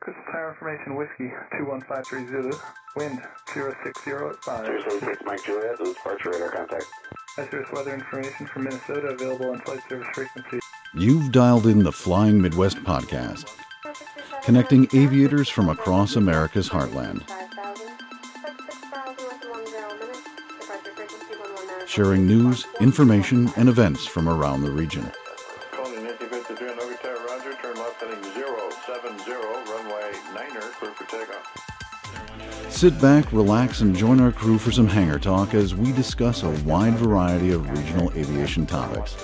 Crystal Tower Information Whiskey 21530 Zulu, wind 060 at 5. 076 Mike Juliet, this is departure radar contact. Hazardous weather information from Minnesota available on flight service frequency. You've dialed in the Flying Midwest podcast, connecting aviators from across America's heartland, sharing news, information, and events from around the region. Sit back, relax, and join our crew for some hangar talk as we discuss a wide variety of regional aviation topics.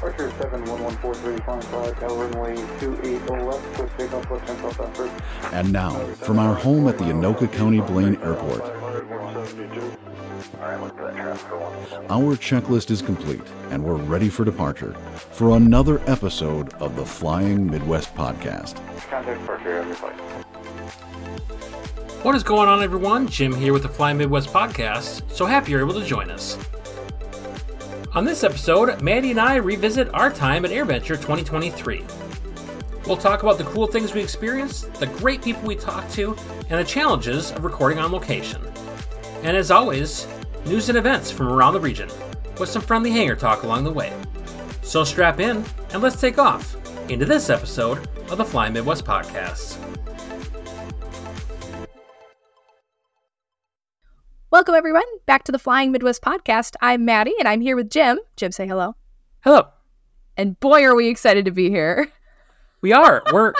Archer 71143, flying flight, Tower runway 28 left, push takeoff left 10 south after. And now, from our home at the Anoka County Blaine Airport, our checklist is complete and we're ready for departure for another episode of the Flying Midwest podcast. What is going on, everyone? Jim here with the Fly Midwest podcast. So happy you're able to join us. On this episode, Madi and I revisit our time at AirVenture 2023. We'll talk about the cool things we experienced, the great people we talked to, and the challenges of recording on location. And as always, news and events from around the region, with some friendly hangar talk along the way. So strap in and let's take off into this episode of the Fly Midwest podcast. Welcome, everyone, back to the Flying Midwest podcast. I'm Madi, and I'm here with Jim. Jim, say hello. Hello. And boy, are we excited to be here. We are. We're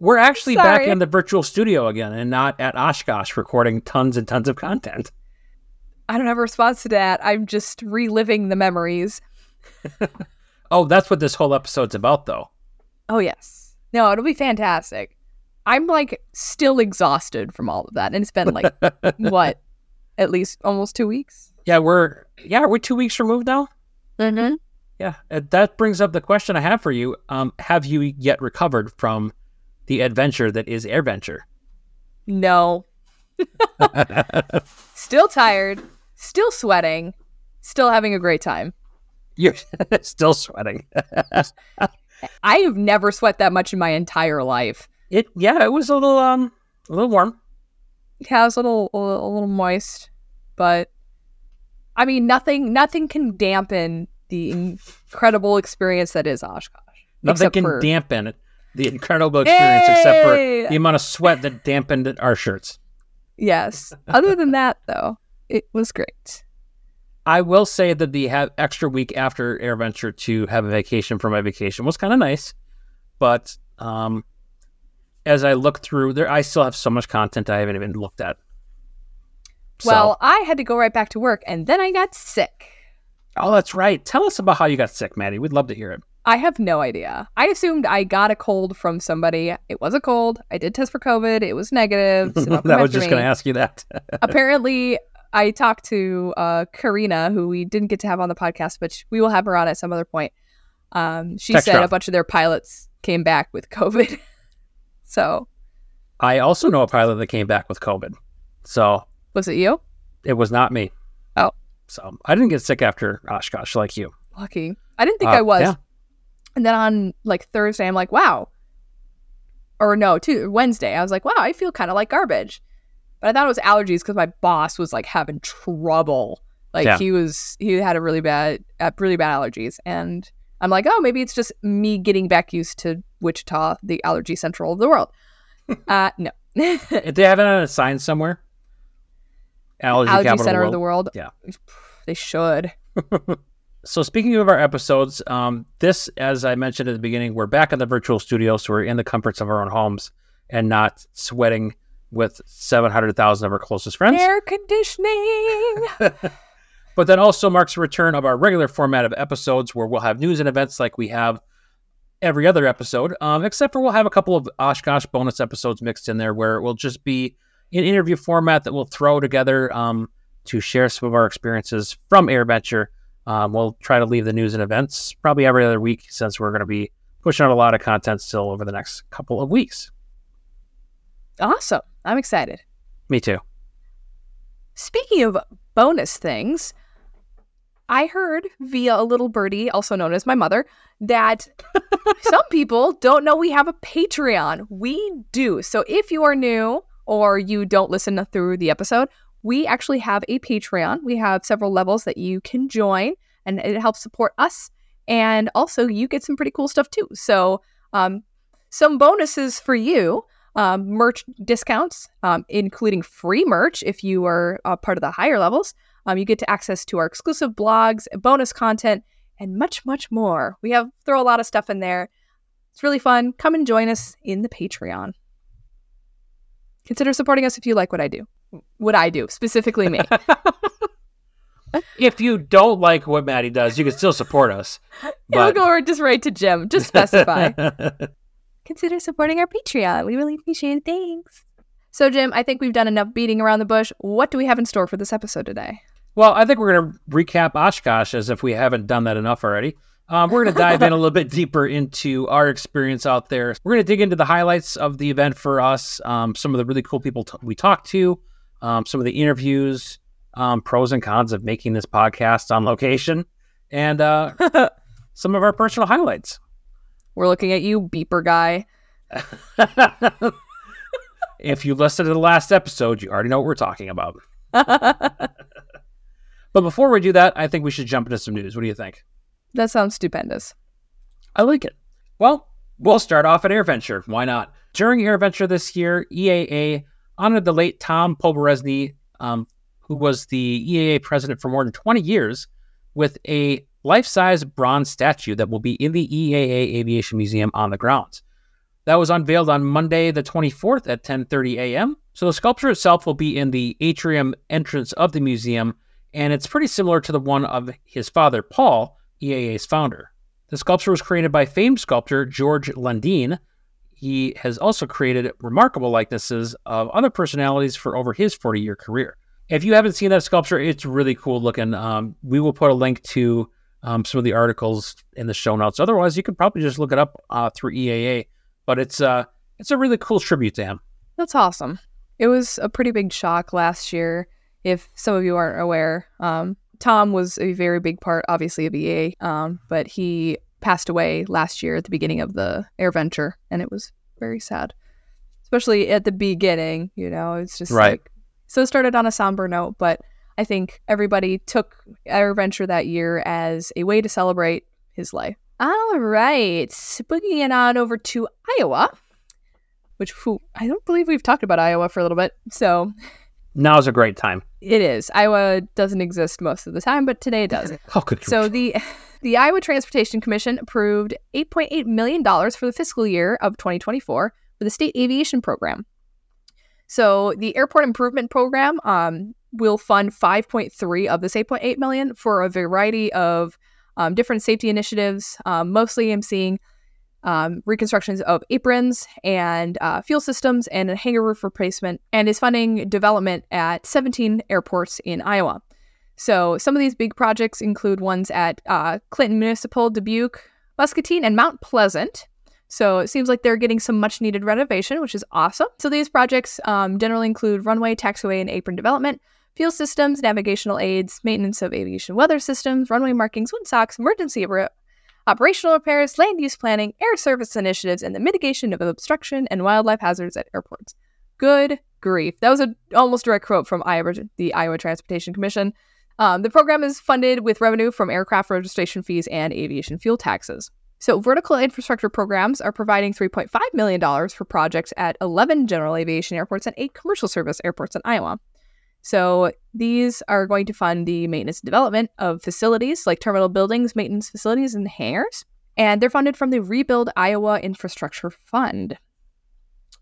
we're actually back in the virtual studio again and not at Oshkosh recording tons and tons of content. I don't have a response to that. I'm just reliving the memories. Oh, that's what this whole episode's about though. Oh, yes. No, it'll be fantastic. I'm like still exhausted from all of that. And it's been like, what, at least almost two weeks? Yeah, we're yeah, we're 2 weeks removed now. Mm-hmm. Yeah, uh, that brings up the question I have for you. Um have you yet recovered from the adventure that is AirVenture? No. Still tired, still sweating, still having a great time. You're still sweating. I have never sweat that much in my entire life. it yeah, it was a little um a little warm. Was a little, a little, moist, but I mean, nothing, nothing can dampen the incredible experience that is Oshkosh. Nothing can for- dampen the incredible experience except for the amount of sweat that dampened our shirts. Yes. Other than that, though, it was great. I will say that the ha- extra week after AirVenture to have a vacation for my vacation was kind of nice, but um, as I look through there, I still have so much content I haven't even looked at. So- Well, I had to go right back to work, and then I got sick. oh, that's right. Tell us about how you got sick, Madi. We'd love to hear it. I have no idea. I assumed I got a cold from somebody. It was a cold. I did test for COVID. It was negative. So I was just going to ask you that. apparently i talked to uh karina who we didn't get to have on the podcast but we will have her on at some other point um she Text said drop. a bunch of their pilots came back with covid so I also know a pilot that came back with COVID, so was it you it was not me. Oh. so I didn't get sick after Oshkosh like you. lucky i didn't think Uh, i was yeah. and then on like thursday i'm like wow or no tu- wednesday i was like wow i feel kind of like garbage but i thought it was allergies because my boss was like having trouble like Yeah. he was he had a really bad uh, really bad allergies and i'm like oh maybe it's just me getting back used to wichita the allergy central of the world. Uh no. If they have it on a sign somewhere, allergy, allergy capital center of of the world? Yeah. they should. So speaking of our episodes, um, this, as I mentioned at the beginning, we're back in the virtual studio, so we're in the comforts of our own homes and not sweating with seven hundred thousand of our closest friends. air conditioning But that also marks the return of our regular format of episodes, where we'll have news and events like we have every other episode, um, except for we'll have a couple of Oshkosh bonus episodes mixed in there, where it will just be an interview format that we'll throw together um, to share some of our experiences from AirVenture. Um, we'll try to leave the news and events probably every other week since we're going to be pushing out a lot of content still over the next couple of weeks. awesome i'm excited Me too. Speaking of bonus things, I heard via a little birdie, also known as my mother, that some people don't know we have a Patreon. We do. So if you are new or you don't listen through the episode, we actually have a Patreon. We have several levels that you can join, and it helps support us. And also, you get some pretty cool stuff too. So, um, some bonuses for you um, merch discounts, um, including free merch if you are uh, part of the higher levels. Um, you get to access to our exclusive blogs, bonus content, and much, much more. We have throw a lot of stuff in there. It's really fun. Come and join us in the Patreon. Consider supporting us if you like what I do. What I do, specifically me. If you don't like what Madi does, you can still support us. It'll But go just right to Jim. Just specify. Consider supporting our Patreon. We really appreciate it. Thanks. So, Jim, I think we've done enough beating around the bush. What do we have in store for this episode today? Well, I think we're going to recap Oshkosh as if we haven't done that enough already. Um, we're going to dive in a little bit deeper into our experience out there. We're going to dig into the highlights of the event for us, um, some of the really cool people t- we talked to, um, some of the interviews, um, pros and cons of making this podcast on location, and uh, some of our personal highlights. We're looking at you, beeper guy. if you listened to the last episode, you already know what we're talking about. But before we do that, I think we should jump into some news. What do you think? That sounds stupendous. I like it. Well, we'll start off at AirVenture. Why not? During AirVenture this year, EAA honored the late Tom Poberezny, um, who was the EAA president for more than 20 years, with a life-size bronze statue that will be in the EAA Aviation Museum on the grounds. That was unveiled on Monday, the 24th at 10:30 a.m. So the sculpture itself will be in the atrium entrance of the museum, and it's pretty similar to the one of his father, Paul, EAA's founder. The sculpture was created by famed sculptor George Lundeen. He has also created remarkable likenesses of other personalities for over his 40 year career. If you haven't seen that sculpture, it's really cool looking. Um, we will put a link to um, some of the articles in the show notes. Otherwise, you could probably just look it up uh, through EAA. But it's uh, it's a really cool tribute to him. That's awesome. It was a pretty big shock last year. If some of you aren't aware, um, Tom was a very big part, obviously, of EAA, um, but he passed away last year at the beginning of the Air Venture, and it was very sad, especially at the beginning. You know, it's just Right. like so. It started on a somber note, but I think everybody took Air Venture that year as a way to celebrate his life. All right, boogieing on over to Iowa, which whew, I don't believe we've talked about Iowa for a little bit. So Now's a great time. It is. Iowa doesn't exist most of the time, but today it does. How could you? So the the Iowa Transportation Commission approved 8.8 million dollars for the fiscal year of 2024 for the state aviation program. So the airport improvement program um, will fund 5.3 of this 8.8 million for a variety of um, different safety initiatives. Um, mostly, I'm seeing um, reconstructions of aprons and uh, fuel systems and a hangar roof replacement, and is funding development at 17 airports in Iowa. So some of these big projects include ones at uh, Clinton Municipal, Dubuque, Muscatine, and Mount Pleasant. So it seems like they're getting some much needed renovation, which is awesome. So these projects um, generally include runway, taxiway, and apron development, fuel systems, navigational aids, maintenance of aviation weather systems, runway markings, windsocks, emergency operational repairs, land use planning, air service initiatives, and the mitigation of obstruction and wildlife hazards at airports. Good grief. That was a almost direct quote from Iowa, the Iowa Transportation Commission. Um, the program is funded with revenue from aircraft registration fees and aviation fuel taxes. So, vertical infrastructure programs are providing $3.5 million for projects at 11 general aviation airports and 8 commercial service airports in Iowa. So, these are going to fund the maintenance and development of facilities like terminal buildings, maintenance facilities, and hangars. And they're funded from the Rebuild Iowa Infrastructure Fund.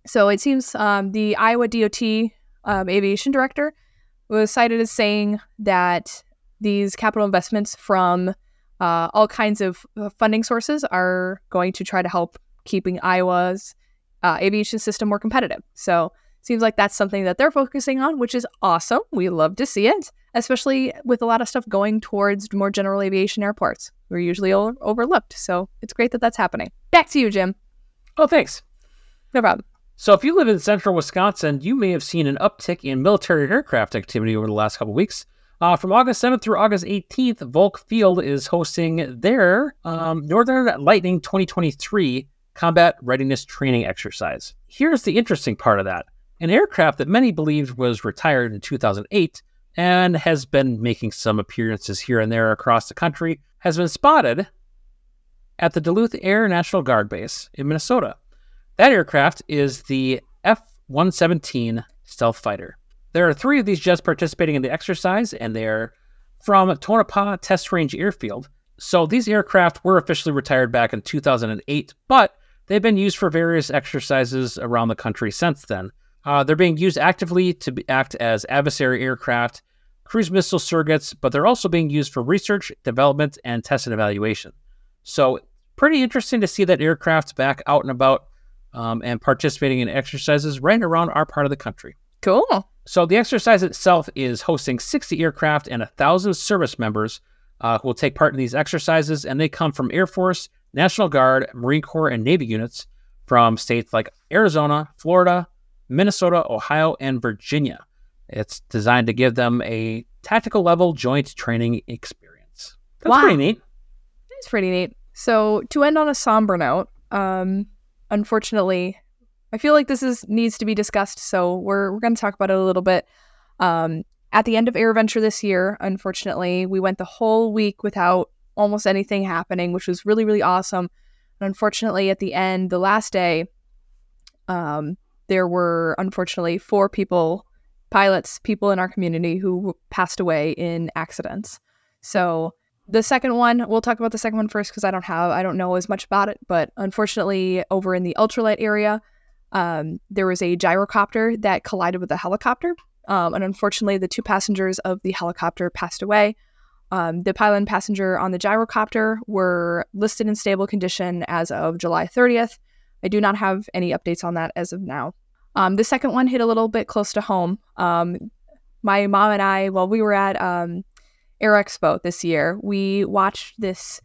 So, it seems um, the Iowa DOT um, aviation director was cited as saying that these capital investments from uh, all kinds of uh, funding sources are going to try to help keeping Iowa's uh, aviation system more competitive. So seems like that's something that they're focusing on, which is awesome. We love to see it, especially with a lot of stuff going towards more general aviation airports. We're usually o- overlooked, so it's great that that's happening. Back to you, Jim. oh, thanks. No problem. So, if you live in central Wisconsin, you may have seen an uptick in military aircraft activity over the last couple weeks. Uh, from August 7th through August 18th, Volk Field is hosting their um, Northern Lightning 2023 Combat Readiness Training Exercise. Here's the interesting part of that an aircraft that many believed was retired in 2008 and has been making some appearances here and there across the country has been spotted at the Duluth Air National Guard Base in Minnesota. That aircraft is the F 117 Stealth Fighter. There are three of these jets participating in the exercise, and they're from Tonopah Test Range Airfield. So these aircraft were officially retired back in 2008, but they've been used for various exercises around the country since then. Uh, they're being used actively to be, act as adversary aircraft, cruise missile surrogates, but they're also being used for research, development, and test and evaluation. So, pretty interesting to see that aircraft back out and about um, and participating in exercises right around our part of the country. Cool. So, the exercise itself is hosting 60 aircraft and 1,000 service members uh, who will take part in these exercises, and they come from Air Force, National Guard, Marine Corps, and Navy units from states like Arizona, Florida, Minnesota, Ohio, and Virginia. It's designed to give them a tactical level joint training experience. That's Wow. pretty neat. It's pretty neat. So to end on a somber note, um, unfortunately, I feel like this is needs to be discussed. So we're we're going to talk about it a little bit. Um, at the end of AirVenture this year, unfortunately, we went the whole week without almost anything happening, which was really really awesome. And unfortunately, at the end, the last day, um, there were unfortunately four people, pilots, people in our community who passed away in accidents. So the second one, we'll talk about the second one first because I don't have, I don't know as much about it. But unfortunately, over in the ultralight area, um, there was a gyrocopter that collided with a helicopter. Um, and unfortunately, the two passengers of the helicopter passed away. Um, the pilot and passenger on the gyrocopter were listed in stable condition as of July 30th. I do not have any updates on that as of now. Um, the second one hit a little bit close to home. Um, my mom and I, while we were at um, Air Expo this year, we watched this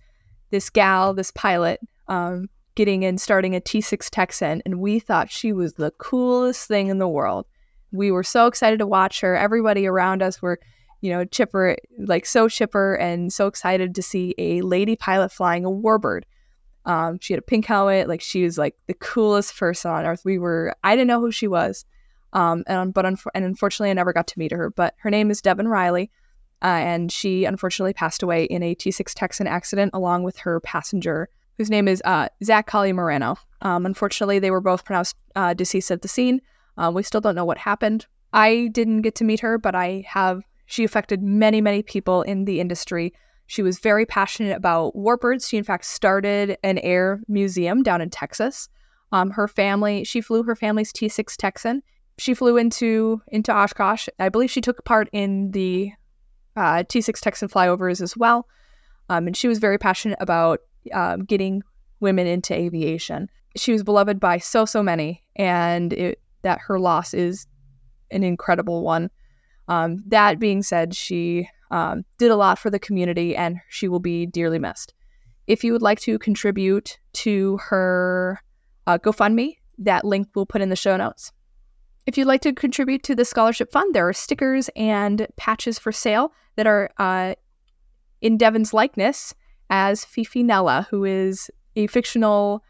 this gal, this pilot, um, getting in, starting a T6 Texan, and we thought she was the coolest thing in the world. We were so excited to watch her. Everybody around us were, you know, chipper, like so chipper, and so excited to see a lady pilot flying a warbird. Um, she had a pink helmet, like she was like the coolest person on earth. We were, I didn't know who she was, um, and but unf- and unfortunately, I never got to meet her. But her name is Devyn Reiley, uh, and she unfortunately passed away in a T6 Texan accident along with her passenger, whose name is uh, Zach Colliemoreno. Um, unfortunately, they were both pronounced uh, deceased at the scene. Uh, we still don't know what happened. I didn't get to meet her, but I have. She affected many, many people in the industry. She was very passionate about warbirds. She, in fact, started an air museum down in Texas. Um, her family, she flew her family's T6 Texan. She flew into into Oshkosh. I believe she took part in the uh, T6 Texan flyovers as well. Um, and she was very passionate about um, getting women into aviation. She was beloved by so so many, and it, that her loss is an incredible one. Um, that being said, she um, did a lot for the community, and she will be dearly missed. If you would like to contribute to her uh, GoFundMe, that link we'll put in the show notes. If you'd like to contribute to the scholarship fund, there are stickers and patches for sale that are uh, in Devyn's likeness as Fifinella, who is a fictional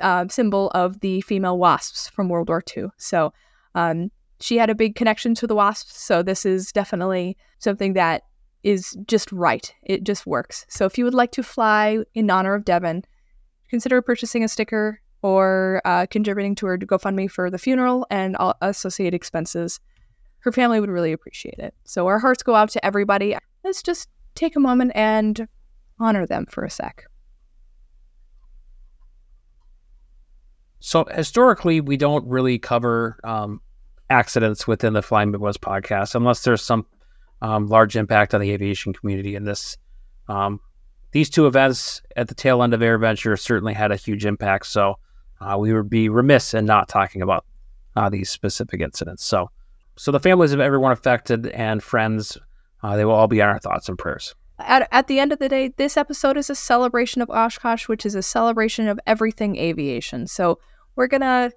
uh, symbol of the female wasps from World War II. So um, she had a big connection to the wasps. So this is definitely something that is just right. It just works. So if you would like to fly in honor of Devyn, consider purchasing a sticker or uh, contributing to her GoFundMe for the funeral and all associated expenses. Her family would really appreciate it. So our hearts go out to everybody. Let's just take a moment and honor them for a sec. So historically, we don't really cover um, accidents within the Flying Midwest podcast unless there's some um, large impact on the aviation community. And this, um, these two events at the tail end of AirVenture certainly had a huge impact. So uh, we would be remiss in not talking about uh, these specific incidents. So, so the families of everyone affected and friends, uh, they will all be on our thoughts and prayers. At, at the end of the day, this episode is a celebration of Oshkosh, which is a celebration of everything aviation. So we're going to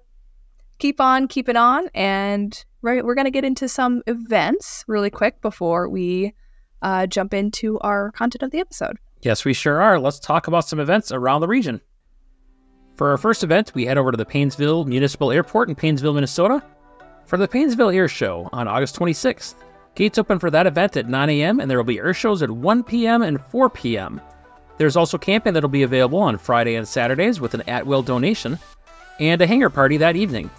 keep on keeping on and right, we're going to get into some events really quick before we uh, jump into our content of the episode. Yes, we sure are. Let's talk about some events around the region. For our first event, we head over to the Paynesville Municipal Airport in Paynesville, Minnesota for the Paynesville Air Show on August 26th. Gates open for that event at 9 a.m., and there will be air shows at 1 p.m. and 4 p.m. There's also camping that'll be available on Friday and Saturdays with an at will donation, and a hangar party that evening.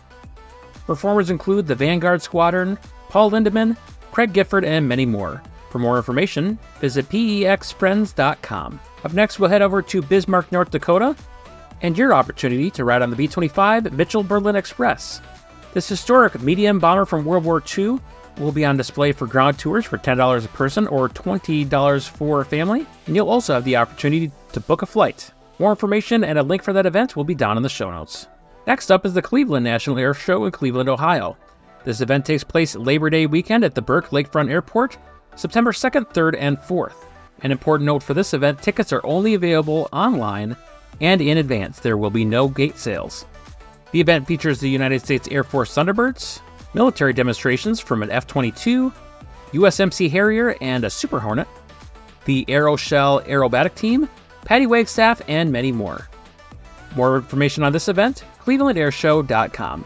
Performers include the Vanguard Squadron, Paul Lindemann, Craig Gifford, and many more. For more information, visit pexfriends.com. Up next, we'll head over to Bismarck, North Dakota, and your opportunity to ride on the B 25 Mitchell Berlin Express. This historic medium bomber from World War II will be on display for ground tours for $10 a person or $20 for a family, and you'll also have the opportunity to book a flight. More information and a link for that event will be down in the show notes. Next up is the Cleveland National Air Show in Cleveland, Ohio. This event takes place Labor Day weekend at the Burke Lakefront Airport, September 2nd, 3rd, and 4th. An important note for this event tickets are only available online and in advance. There will be no gate sales. The event features the United States Air Force Thunderbirds, military demonstrations from an F 22, USMC Harrier, and a Super Hornet, the Aeroshell Aerobatic Team, Patty Wagstaff, and many more. More information on this event, clevelandairshow.com.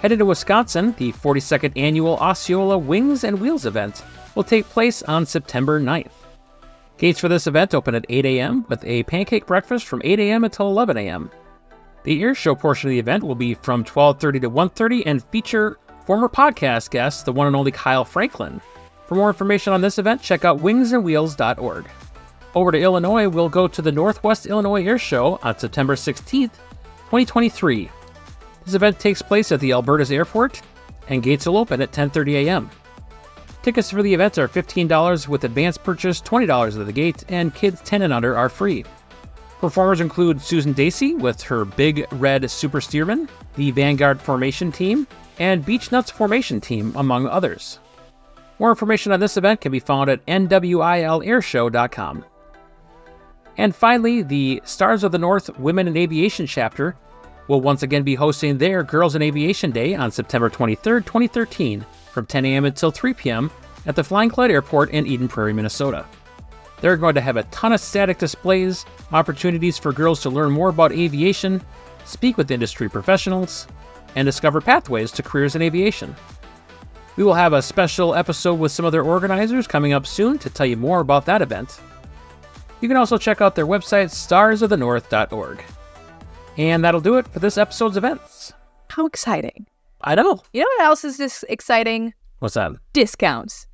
Headed to Wisconsin, the 42nd annual Osceola Wings and Wheels event will take place on September 9th. Gates for this event open at 8 a.m. with a pancake breakfast from 8 a.m. until 11 a.m. The air show portion of the event will be from 12:30 to 1:30 and feature former podcast guest, the one and only Kyle Franklin. For more information on this event, check out wingsandwheels.org. Over to Illinois, we'll go to the Northwest Illinois Air Show on September 16th, 2023. This event takes place at the Albertus Airport, and gates will open at 10:30 a.m. Tickets for the event are $15 with advance purchase $20 at the gate, and kids 10 and under are free. Performers include Susan Dacy with her Big Red Super Stearman, the Vanguard Formation Team, and Beach Nuts Formation Team, among others. More information on this event can be found at nwilairshow.com. And finally, the Stars of the North Women in Aviation chapter will once again be hosting their Girls in Aviation Day on September 23rd, 2013, from 10 a.m. until 3 p.m. at the Flying Cloud Airport in Eden Prairie, Minnesota. They're going to have a ton of static displays, opportunities for girls to learn more about aviation, speak with industry professionals, and discover pathways to careers in aviation. We will have a special episode with some of their organizers coming up soon to tell you more about that event. You can also check out their website, starsofthenorth.org. And that'll do it for this episode's events. How exciting! I know. You know what else is just exciting? What's that? Discounts.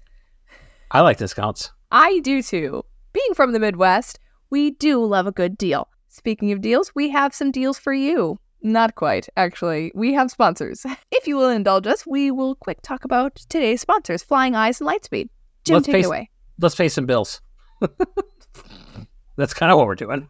I like discounts. I do too. Being from the Midwest, we do love a good deal. Speaking of deals, we have some deals for you. Not quite, actually. We have sponsors. If you will indulge us, we will quick talk about today's sponsors, Flying Eyes and Lightspeed. Jim, Let's take face- it away. Let's pay some bills. That's kind of what we're doing.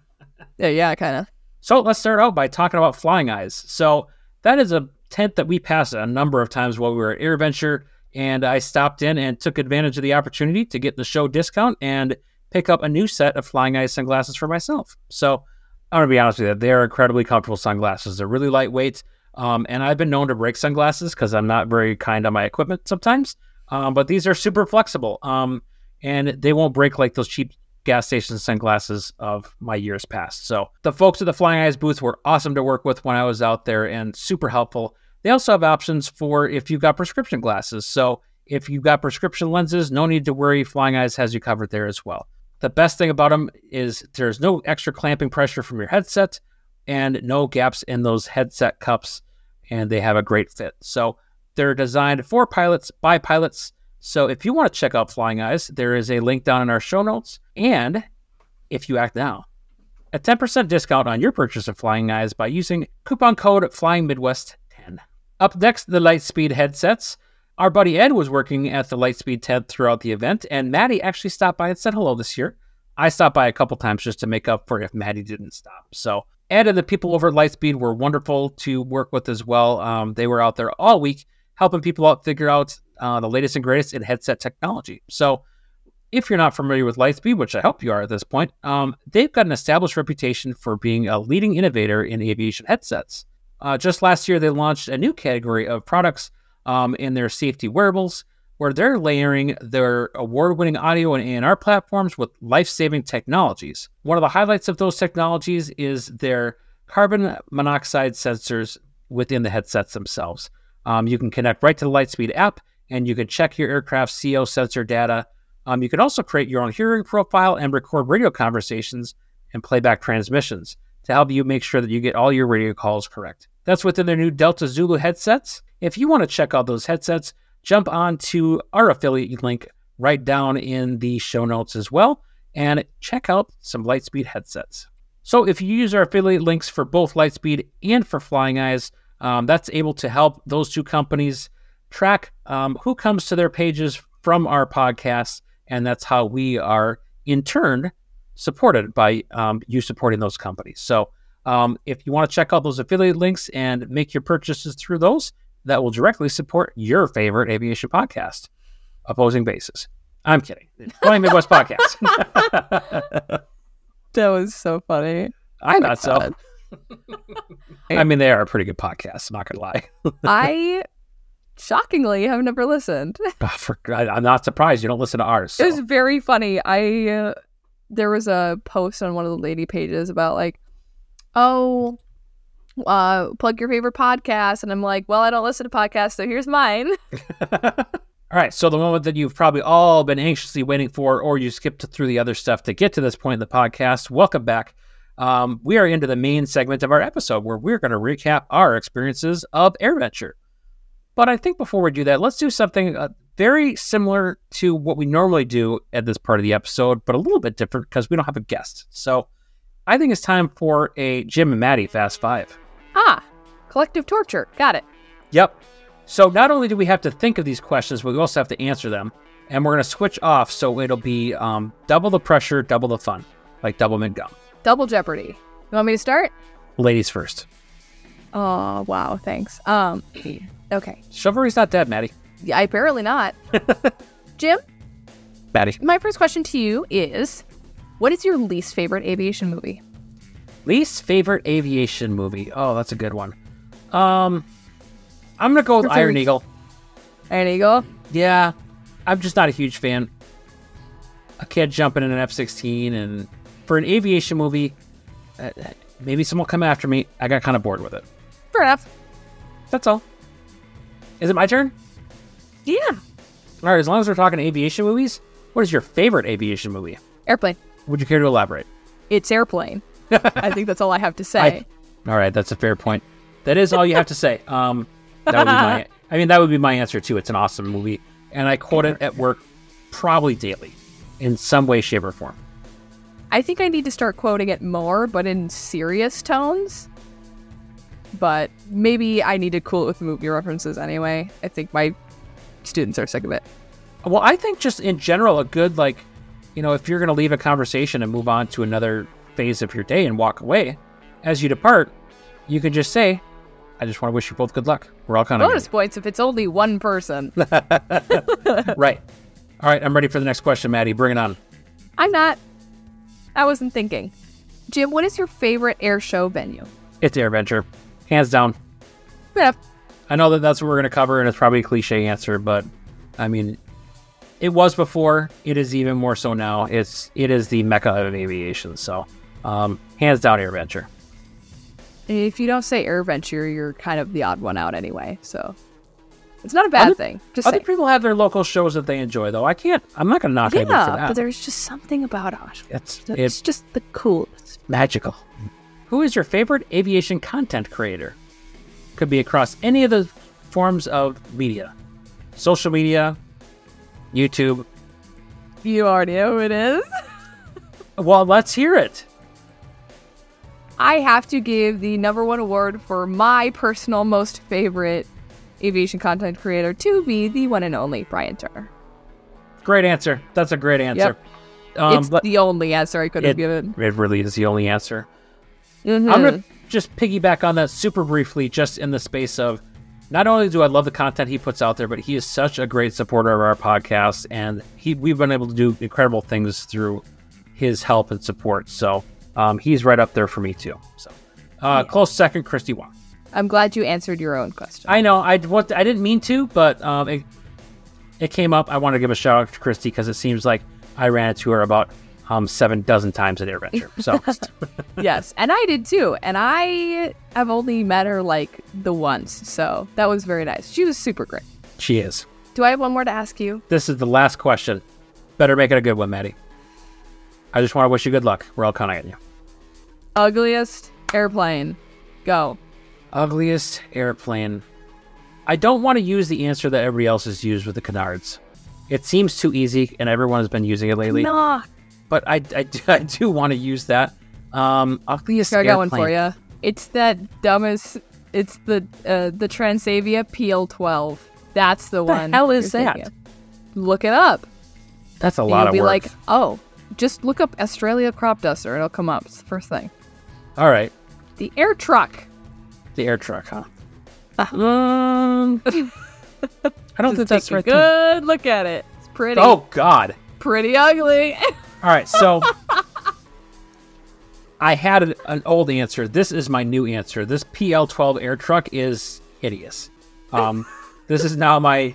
Yeah, yeah, kind of. So let's start out by talking about Flying Eyes. So that is a tent that we passed a number of times while we were at AirVenture, and I stopped in and took advantage of the opportunity to get the show discount and pick up a new set of Flying Eyes sunglasses for myself. So I'm gonna be honest with you, they are incredibly comfortable sunglasses. They're really lightweight, um, and I've been known to break sunglasses because I'm not very kind on my equipment sometimes. Um, but these are super flexible, um, and they won't break like those cheap gas station sunglasses of my years past. So the folks at the Flying Eyes booth were awesome to work with when I was out there and super helpful. They also have options for if you've got prescription glasses. So if you've got prescription lenses, no need to worry. Flying Eyes has you covered there as well. The best thing about them is there's no extra clamping pressure from your headset and no gaps in those headset cups, and they have a great fit. So they're designed for pilots by pilots. So if you want to check out Flying Eyes, there is a link down in our show notes. And if you act now, a 10% discount on your purchase of Flying Eyes by using coupon code FlyingMidwest10. Up next, the Lightspeed headsets. Our buddy Ed was working at the Lightspeed tent throughout the event, and Madi actually stopped by and said hello this year. I stopped by a couple times just to make up for if Madi didn't stop. So Ed and the people over at Lightspeed were wonderful to work with as well. Um, they were out there all week helping people out figure out uh, the latest and greatest in headset technology. So if you're not familiar with Lightspeed, which I hope you are at this point, um, they've got an established reputation for being a leading innovator in aviation headsets. Uh, just last year, they launched a new category of products um, in their safety wearables, where they're layering their award-winning audio and ANR platforms with life-saving technologies. One of the highlights of those technologies is their carbon monoxide sensors within the headsets themselves. Um, you can connect right to the Lightspeed app, and you can check your aircraft's CO sensor data. Um, you can also create your own hearing profile and record radio conversations and playback transmissions to help you make sure that you get all your radio calls correct. That's within their new Delta Zulu headsets. If you want to check out those headsets, jump on to our affiliate link right down in the show notes as well and check out some Lightspeed headsets. So if you use our affiliate links for both Lightspeed and for Flying Eyes, um, that's able to help those two companies track um, who comes to their pages from our podcast, and that's how we are in turn supported by um, you supporting those companies. So um, if you want to check out those affiliate links and make your purchases through those, that will directly support your favorite aviation podcast, Opposing Bases. I'm kidding. Flying Midwest Podcast. That was so funny. I thought so. I mean, they are a pretty good podcast. I'm not gonna lie. I shockingly have never listened. For- I- I'm not surprised you don't listen to ours. It was very funny. I uh, there was a post on one of the lady pages about like, oh, uh, plug your favorite podcast, and I'm like, well, I don't listen to podcasts, so here's mine. All right, so the moment that you've probably all been anxiously waiting for, or you skipped through the other stuff to get to this point in the podcast, welcome back. Um, we are into the main segment of our episode where we're going to recap our experiences of AirVenture. But I think before we do that, let's do something uh, very similar to what we normally do at this part of the episode, but a little bit different because we don't have a guest. So I think it's time for a Jim and Madi Fast Five. Ah, collective torture. Got it. Yep. So not only do we have to think of these questions, but we also have to answer them. And we're going to switch off so it'll be um, double the pressure, double the fun, like Doublemint gum. Double Jeopardy. You want me to start? Ladies first. Oh wow, thanks. Um, okay. Chivalry's not dead, Madi. Yeah, apparently not. Jim, Madi. my first question to you is, what is your least favorite aviation movie? Least favorite aviation movie. Oh, that's a good one. Um, I'm gonna go with Iron Eagle. Iron Eagle? Yeah, I'm just not a huge fan. A kid jumping in an F-16, and for an aviation movie, uh, maybe someone will come after me. I got kind of bored with it. Fair enough. That's all. Is it my turn? Yeah. All right. As long as we're talking aviation movies, what is your favorite aviation movie? Airplane. Would you care to elaborate? It's airplane. I think that's all I have to say. All right, that's a fair point. That is all you have to say. Um, that would be my. I mean, that would be my answer too. It's an awesome movie, and I quote it at work probably daily, in some way, shape, or form. I think I need to start quoting it more, but in serious tones. But maybe I need to cool it with movie references anyway. I think my students are sick of it. Well, I think just in general, a good like, you know, if you're going to leave a conversation and move on to another phase of your day and walk away, as you depart, you can just say, "I just want to wish you both good luck. We're all kind of Bonus points if it's only one person. right." All right, I'm ready for the next question, Madi. Bring it on. I'm not. I wasn't thinking. Jim, what is your favorite air show venue? It's AirVenture, hands down. Enough. I know that that's what we're going to cover, and it's probably a cliche answer, but I mean, it was before. It is even more so now. It's it is the mecca of aviation. So, um, hands down, air AirVenture. If you don't say air venture, you're kind of the odd one out anyway. So it's not a bad Other- thing. Just Other saying. people have their local shows that they enjoy, though. I can't. I'm not going to knock anybody for Yeah, that. but there's just something about Oshkosh. It's That's it's just the coolest. magical. Who is your favorite aviation content creator? Could be across any of the forms of media, social media, YouTube. You already know who it is. Well, let's hear it. I have to give the number one award for my personal most favorite aviation content creator to be the one and only Brian Turner. Great answer. That's a great answer. Um, it's the only answer I could have given. it really is the only answer. Mhm. I'm gonna just piggyback on that super briefly, just in the space of not only do I love the content he puts out there, but he is such a great supporter of our podcast, and he we've been able to do incredible things through his help and support. So um, he's right up there for me too. So uh, close second, Christy Wong. I'm glad you answered your own question. I know I what I didn't mean to, but um, it, it came up. I want to give a shout out to Christy because it seems like I ran into her about um, seven dozen times at AirVenture. So yes, and I did too. And I have only met her like the once, so that was very nice. She was super great. she is. Do I have one more to ask you? This is the last question. Better make it a good one, Madi. I just want to wish you good luck. We're all counting on you. Ugliest airplane. Go. Ugliest airplane. I don't want to use the answer that everybody else has used with the canards. It seems too easy, and everyone has been using it lately. Nah, But I, I, do- I do want to use that. Um, ugliest Here, I got one for you. It's that dumbest. It's the uh, the Transavia PL12. That's the, The one. hell is that? thinking. Look it up. That's a And lot you'll of be work. like, oh, just look up Australia crop duster. It'll come up. It's the first thing. all right, The Airtruk. the Airtruk, huh? Um, I don't think that's right. thing. good look at it. It's pretty. Oh God! pretty ugly. All right, so I had an, an old answer. This is my new answer. This PL12 Airtruk is hideous. Um, this is now my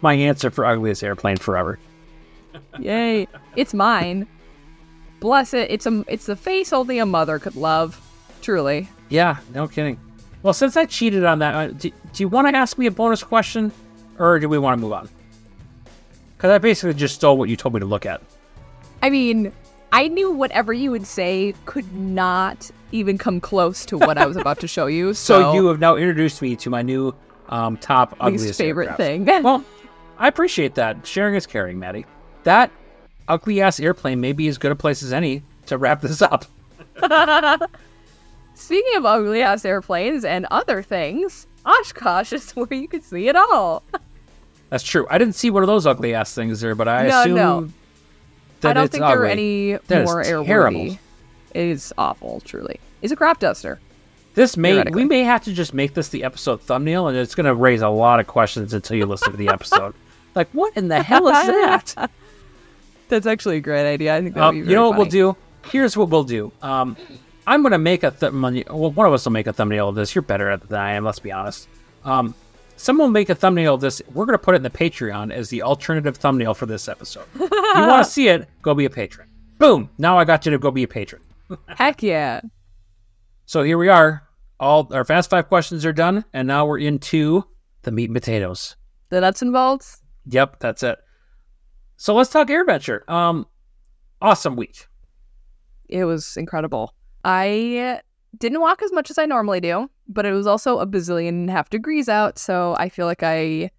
my answer for ugliest airplane forever. Yay! It's mine. Bless it. It's a. It's the face only a mother could love. Truly. Yeah, no kidding. Well, since I cheated on that, uh, do, do you want to ask me a bonus question, or do we want to move on? Because I basically just stole what you told me to look at. I mean, I knew whatever you would say could not even come close to what I was about to show you. So, So, you have now introduced me to my new um, top ugliest least favorite aircraft. thing. Well, I appreciate that. Sharing is caring, Madi. That ugly ass airplane may be as good a place as any to wrap this up. Speaking of ugly ass airplanes and other things, Oshkosh is where you can see it all. That's true. I didn't see one of those ugly ass things there, but I No, assume no. I don't think ugly. there are any That is more airworthy. terrible. It is awful, truly. It's a crop duster. This may we may have to just make this the episode thumbnail, and it's going to raise a lot of questions until you listen to the episode. like, what in the hell is that? That's actually a great idea. I think that Um, would be you know very what we'll do? Here's what we'll do. Um, I'm going to make a thumbnail. Well, one of us will make a thumbnail of this. You're better at it than I am. Let's be honest. Um, someone will make a thumbnail of this. We're going to put it in the Patreon as the alternative thumbnail for this episode. you want to see it? Go be a patron. Boom! Now I got you to go be a patron. Heck yeah. So here we are. All our fast five questions are done, and now we're into the meat and potatoes. The nuts and bolts. Yep, that's it. So let's talk AirVenture. Um, awesome week. It was incredible. I didn't walk as much as I normally do, but it was also a bazillion and a half degrees out, so I feel like I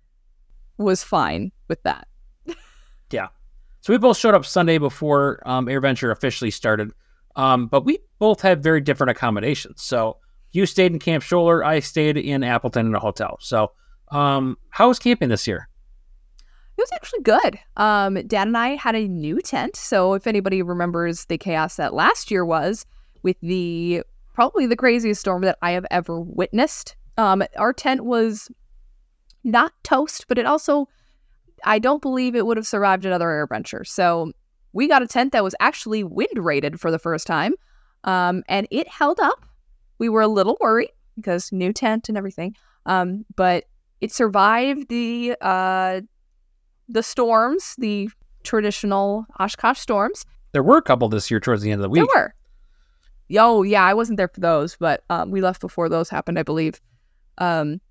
was fine with that. Yeah. So we both showed up Sunday before um, AirVenture officially started, um, but we both had very different accommodations. So you stayed in Camp Scholler, I stayed in Appleton in a hotel. So um, how was camping this year? It was actually good. Um, Dad and I had a new tent, so if anybody remembers the chaos that last year was with the probably the craziest storm that I have ever witnessed, um, our tent was not toast, but it also I don't believe it would have survived another air venture. So we got a tent that was actually wind rated for the first time, um, and it held up. We were a little worried because new tent and everything, um, but it survived the uh, the storms, the traditional Oshkosh storms. There were a couple this year towards the end of the week. There were. Oh yeah, I wasn't there for those, but um, we left before those happened, I believe. Um,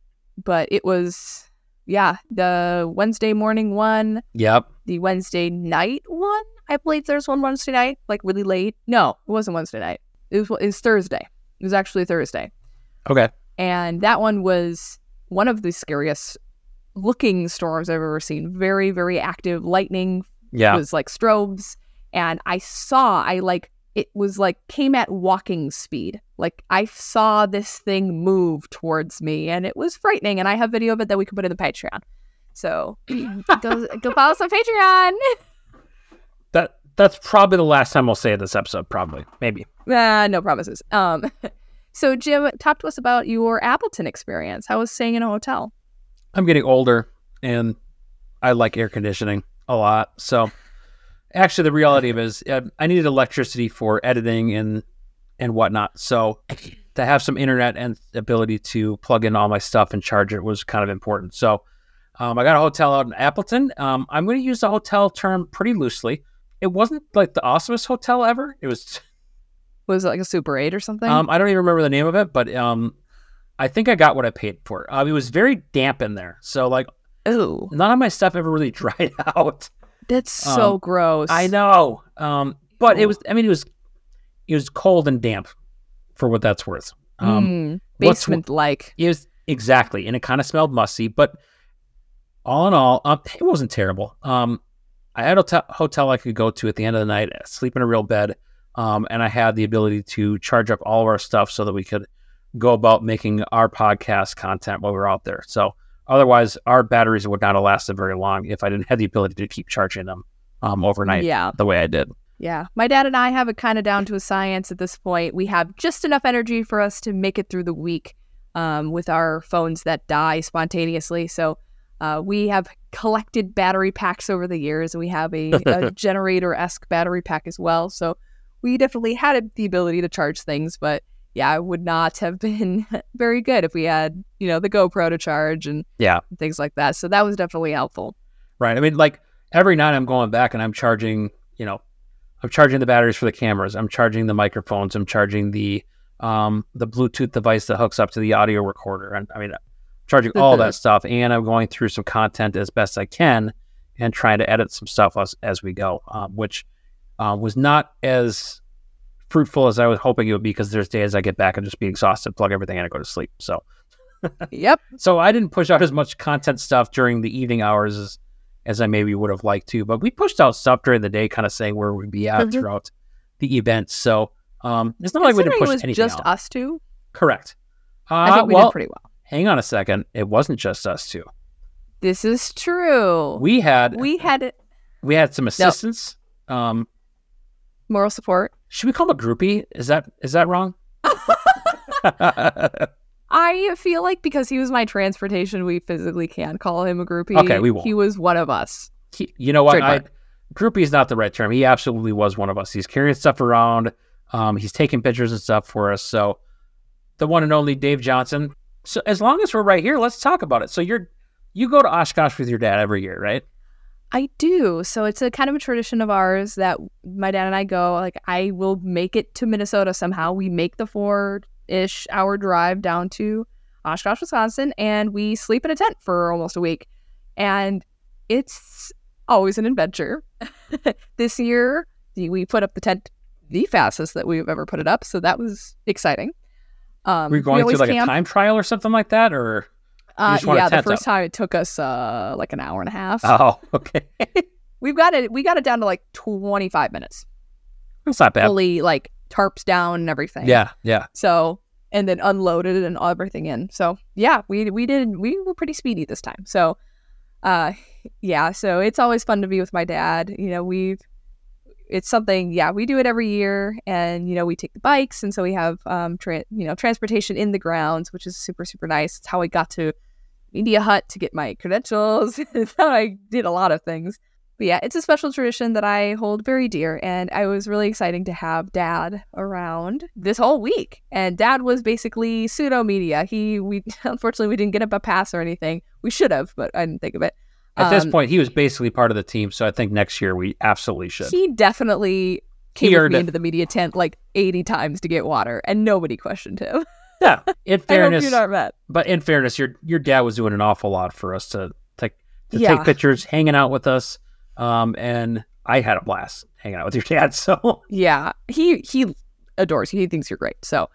but it was yeah, the Wednesday morning one, Yep. the Wednesday night one. I believe there's one Wednesday night, like really late. No, it wasn't Wednesday night. It was it was Thursday. It was actually Thursday, Okay. and that one was one of the scariest looking storms I've ever seen. Very very active lightning, Yeah. was like strobes and i saw i like it was like came at walking speed like i saw this thing move towards me and it was frightening and i have video of it that we can put in the patreon so go, go follow us on patreon that that's probably the last time we'll say it this episode. Probably. Maybe. uh, no promises um so jim talk to us about your appleton experience how was staying in a hotel I'm getting older and I like air conditioning a lot. So actually the reality of it is uh, I needed electricity for editing and and whatnot. So to have some internet and ability to plug in all my stuff and charge it was kind of important. So Um, I got a hotel out in Appleton. Um, I'm going to use the hotel term pretty loosely. It wasn't like the awesomest hotel ever. It was Was it like a Super 8 or something? um, I don't even remember the name of it, but um, I think I got what I paid for. Uh, it was very damp in there, so like Ooh, none of my stuff ever really dried out. That's so Um, gross. I know, um, but it was. I mean, it was it was cold and damp for what that's worth. Um, Mm, basement like. It was exactly, and it kind of smelled musty, but all in all, um, it wasn't terrible. Um, I had a t- hotel I could go to at the end of the night, sleep in a real bed, um, and I had the ability to charge up all of our stuff so that we could go about making our podcast content while we were out there. So otherwise, our batteries would not have lasted very long if I didn't have the ability to keep charging them um, overnight Yeah. the way I did. Yeah. My dad and I have it kind of down to a science at this point. We have just enough energy for us to make it through the week um, with our phones that die spontaneously. So uh, we have collected battery packs over the years. We have a, a generator esque battery pack as well. So we definitely had the ability to charge things, but yeah, it would not have been very good if we had, you know, the GoPro to charge and Yeah. things like that. So that was definitely helpful. Right. I mean, like every night I'm going back and I'm charging, you know, I'm charging the batteries for the cameras. I'm charging the microphones. I'm charging the um, the Bluetooth device that hooks up to the audio recorder. And I mean, I'm charging all that stuff. And I'm going through some content as best I can and trying to edit some stuff as, as we go, um, which uh, was not as fruitful as I was hoping it would be because there's days I get back and just be exhausted, plug everything in and go to sleep. So Yep. so I didn't push out as much content stuff during the evening hours as, as I maybe would have liked to, but we pushed out stuff during the day, kind of saying where we'd be at Mhm. throughout the event. So um, it's not like we didn't push it was anything just out. us two. Correct. Uh, I think we well, did pretty well. hang on a second. It wasn't just us two. This is true. We had we had we had some assistants. Um, moral support. Should we call him a groupie? Is that is that wrong? I feel like because he was my transportation, we physically can call him a groupie. Okay, we won't. He was one of us. he, you know what? I, groupie is not the right term. He absolutely was one of us. He's carrying stuff around. Um, he's taking pictures and stuff for us. So the one and only Dave Johnson. So as long as we're right here, let's talk about it. So you're you go to Oshkosh with your dad every year, right? I do. So it's a kind of a tradition of ours that my dad and I go. Like I will make it to Minnesota somehow. We make the four ish hour drive down to Oshkosh, Wisconsin, and we sleep in a tent for almost a week. And it's always an adventure. this year we put up the tent the fastest that we've ever put it up, so that was exciting. Um, We're going always through like camp. a time trial or something like that, or Uh, just want a yeah, the first up? time it took us uh like an hour and a half. oh, okay, We've got it. We got it down to like twenty five minutes, that's not bad. fully like tarps down and everything. Yeah, yeah. So and then unloaded and everything in. So yeah, we we did we were pretty speedy this time. So uh yeah, so it's always fun to be with my dad. You know, we've it's something yeah, we do it every year and you know, we take the bikes and so we have um tra- you know, transportation in the grounds, which is super super nice. It's how I got to Media Hut to get my credentials. it's how I did a lot of things. But yeah, it's a special tradition that I hold very dear, and I was really exciting to have Dad around this whole week. And Dad was basically pseudo media. He we unfortunately we didn't get up a pass or anything. We should have, but I didn't think of it. At this Um, point, he was basically part of the team, so I think next year we absolutely should. He definitely came He with me into the media tent like eighty times to get water, and nobody questioned him. yeah, in fairness, you're not mad. but in fairness, your your dad was doing an awful lot for us to take to Yeah. take pictures, hanging out with us, um, and I had a blast hanging out with your dad. So, Yeah, he he adores you. He thinks you're great. So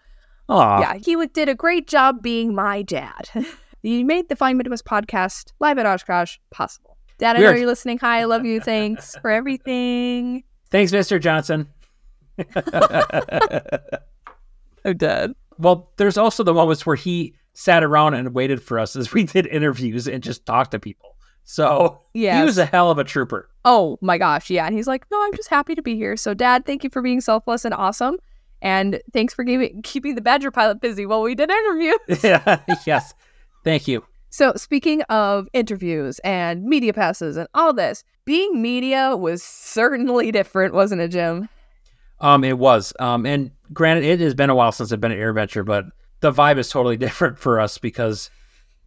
Aw. yeah, he w- did a great job being my dad. he made the Flying Midwest podcast live at Oshkosh possible. Dad, I We know are- you're listening. Hi, I love you. Thanks for everything. thanks, Mister Johnson. Oh, Dad. well, there's also the moments where he sat around and waited for us as we did interviews and just talked to people. So Yes. he was a hell of a trooper. Oh my gosh, yeah. And he's like, no, I'm just happy to be here. So, Dad, thank you for being selfless and awesome. And thanks for giving, keeping the Badger pilot busy while we did interviews. yeah. yes, thank you. So, speaking of interviews and media passes and all this, being media was certainly different, wasn't it, Jim? Um, it was. Um, and granted, it has been a while since I've been at AirVenture, but the vibe is totally different for us because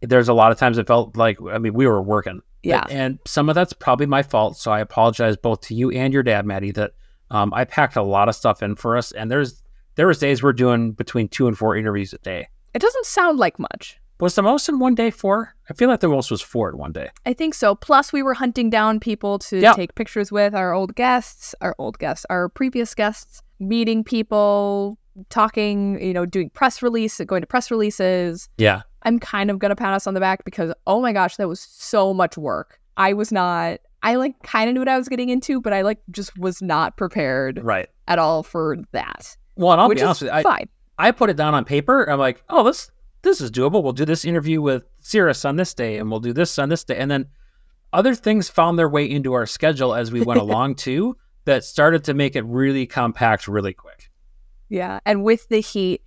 there's a lot of times it felt like I mean we were working. Yeah. And some of that's probably my fault. So I apologize both to you and your dad, Madi, that um, I packed a lot of stuff in for us. And there's there was days we're doing between two and four interviews a day. It doesn't sound like much. Was the most in one day four? I feel like the most was four in one day. I think so. Plus, we were hunting down people to Yeah. take pictures with our old guests, our old guests, our previous guests, meeting people, talking, you know, doing press release, going to press releases. Yeah. I'm kind of gonna pat us on the back because oh my gosh, that was so much work. I was not. I like kind of knew what I was getting into, but I like just was not prepared Right. at all for that. Well, and I'll be honest with you, I, fine. I put it down on paper. I'm like, oh, this this is doable. We'll do this interview with Cirrus on this day, and we'll do this on this day, and then other things found their way into our schedule as we went along too. That started to make it really compact, really quick. Yeah. And with the heat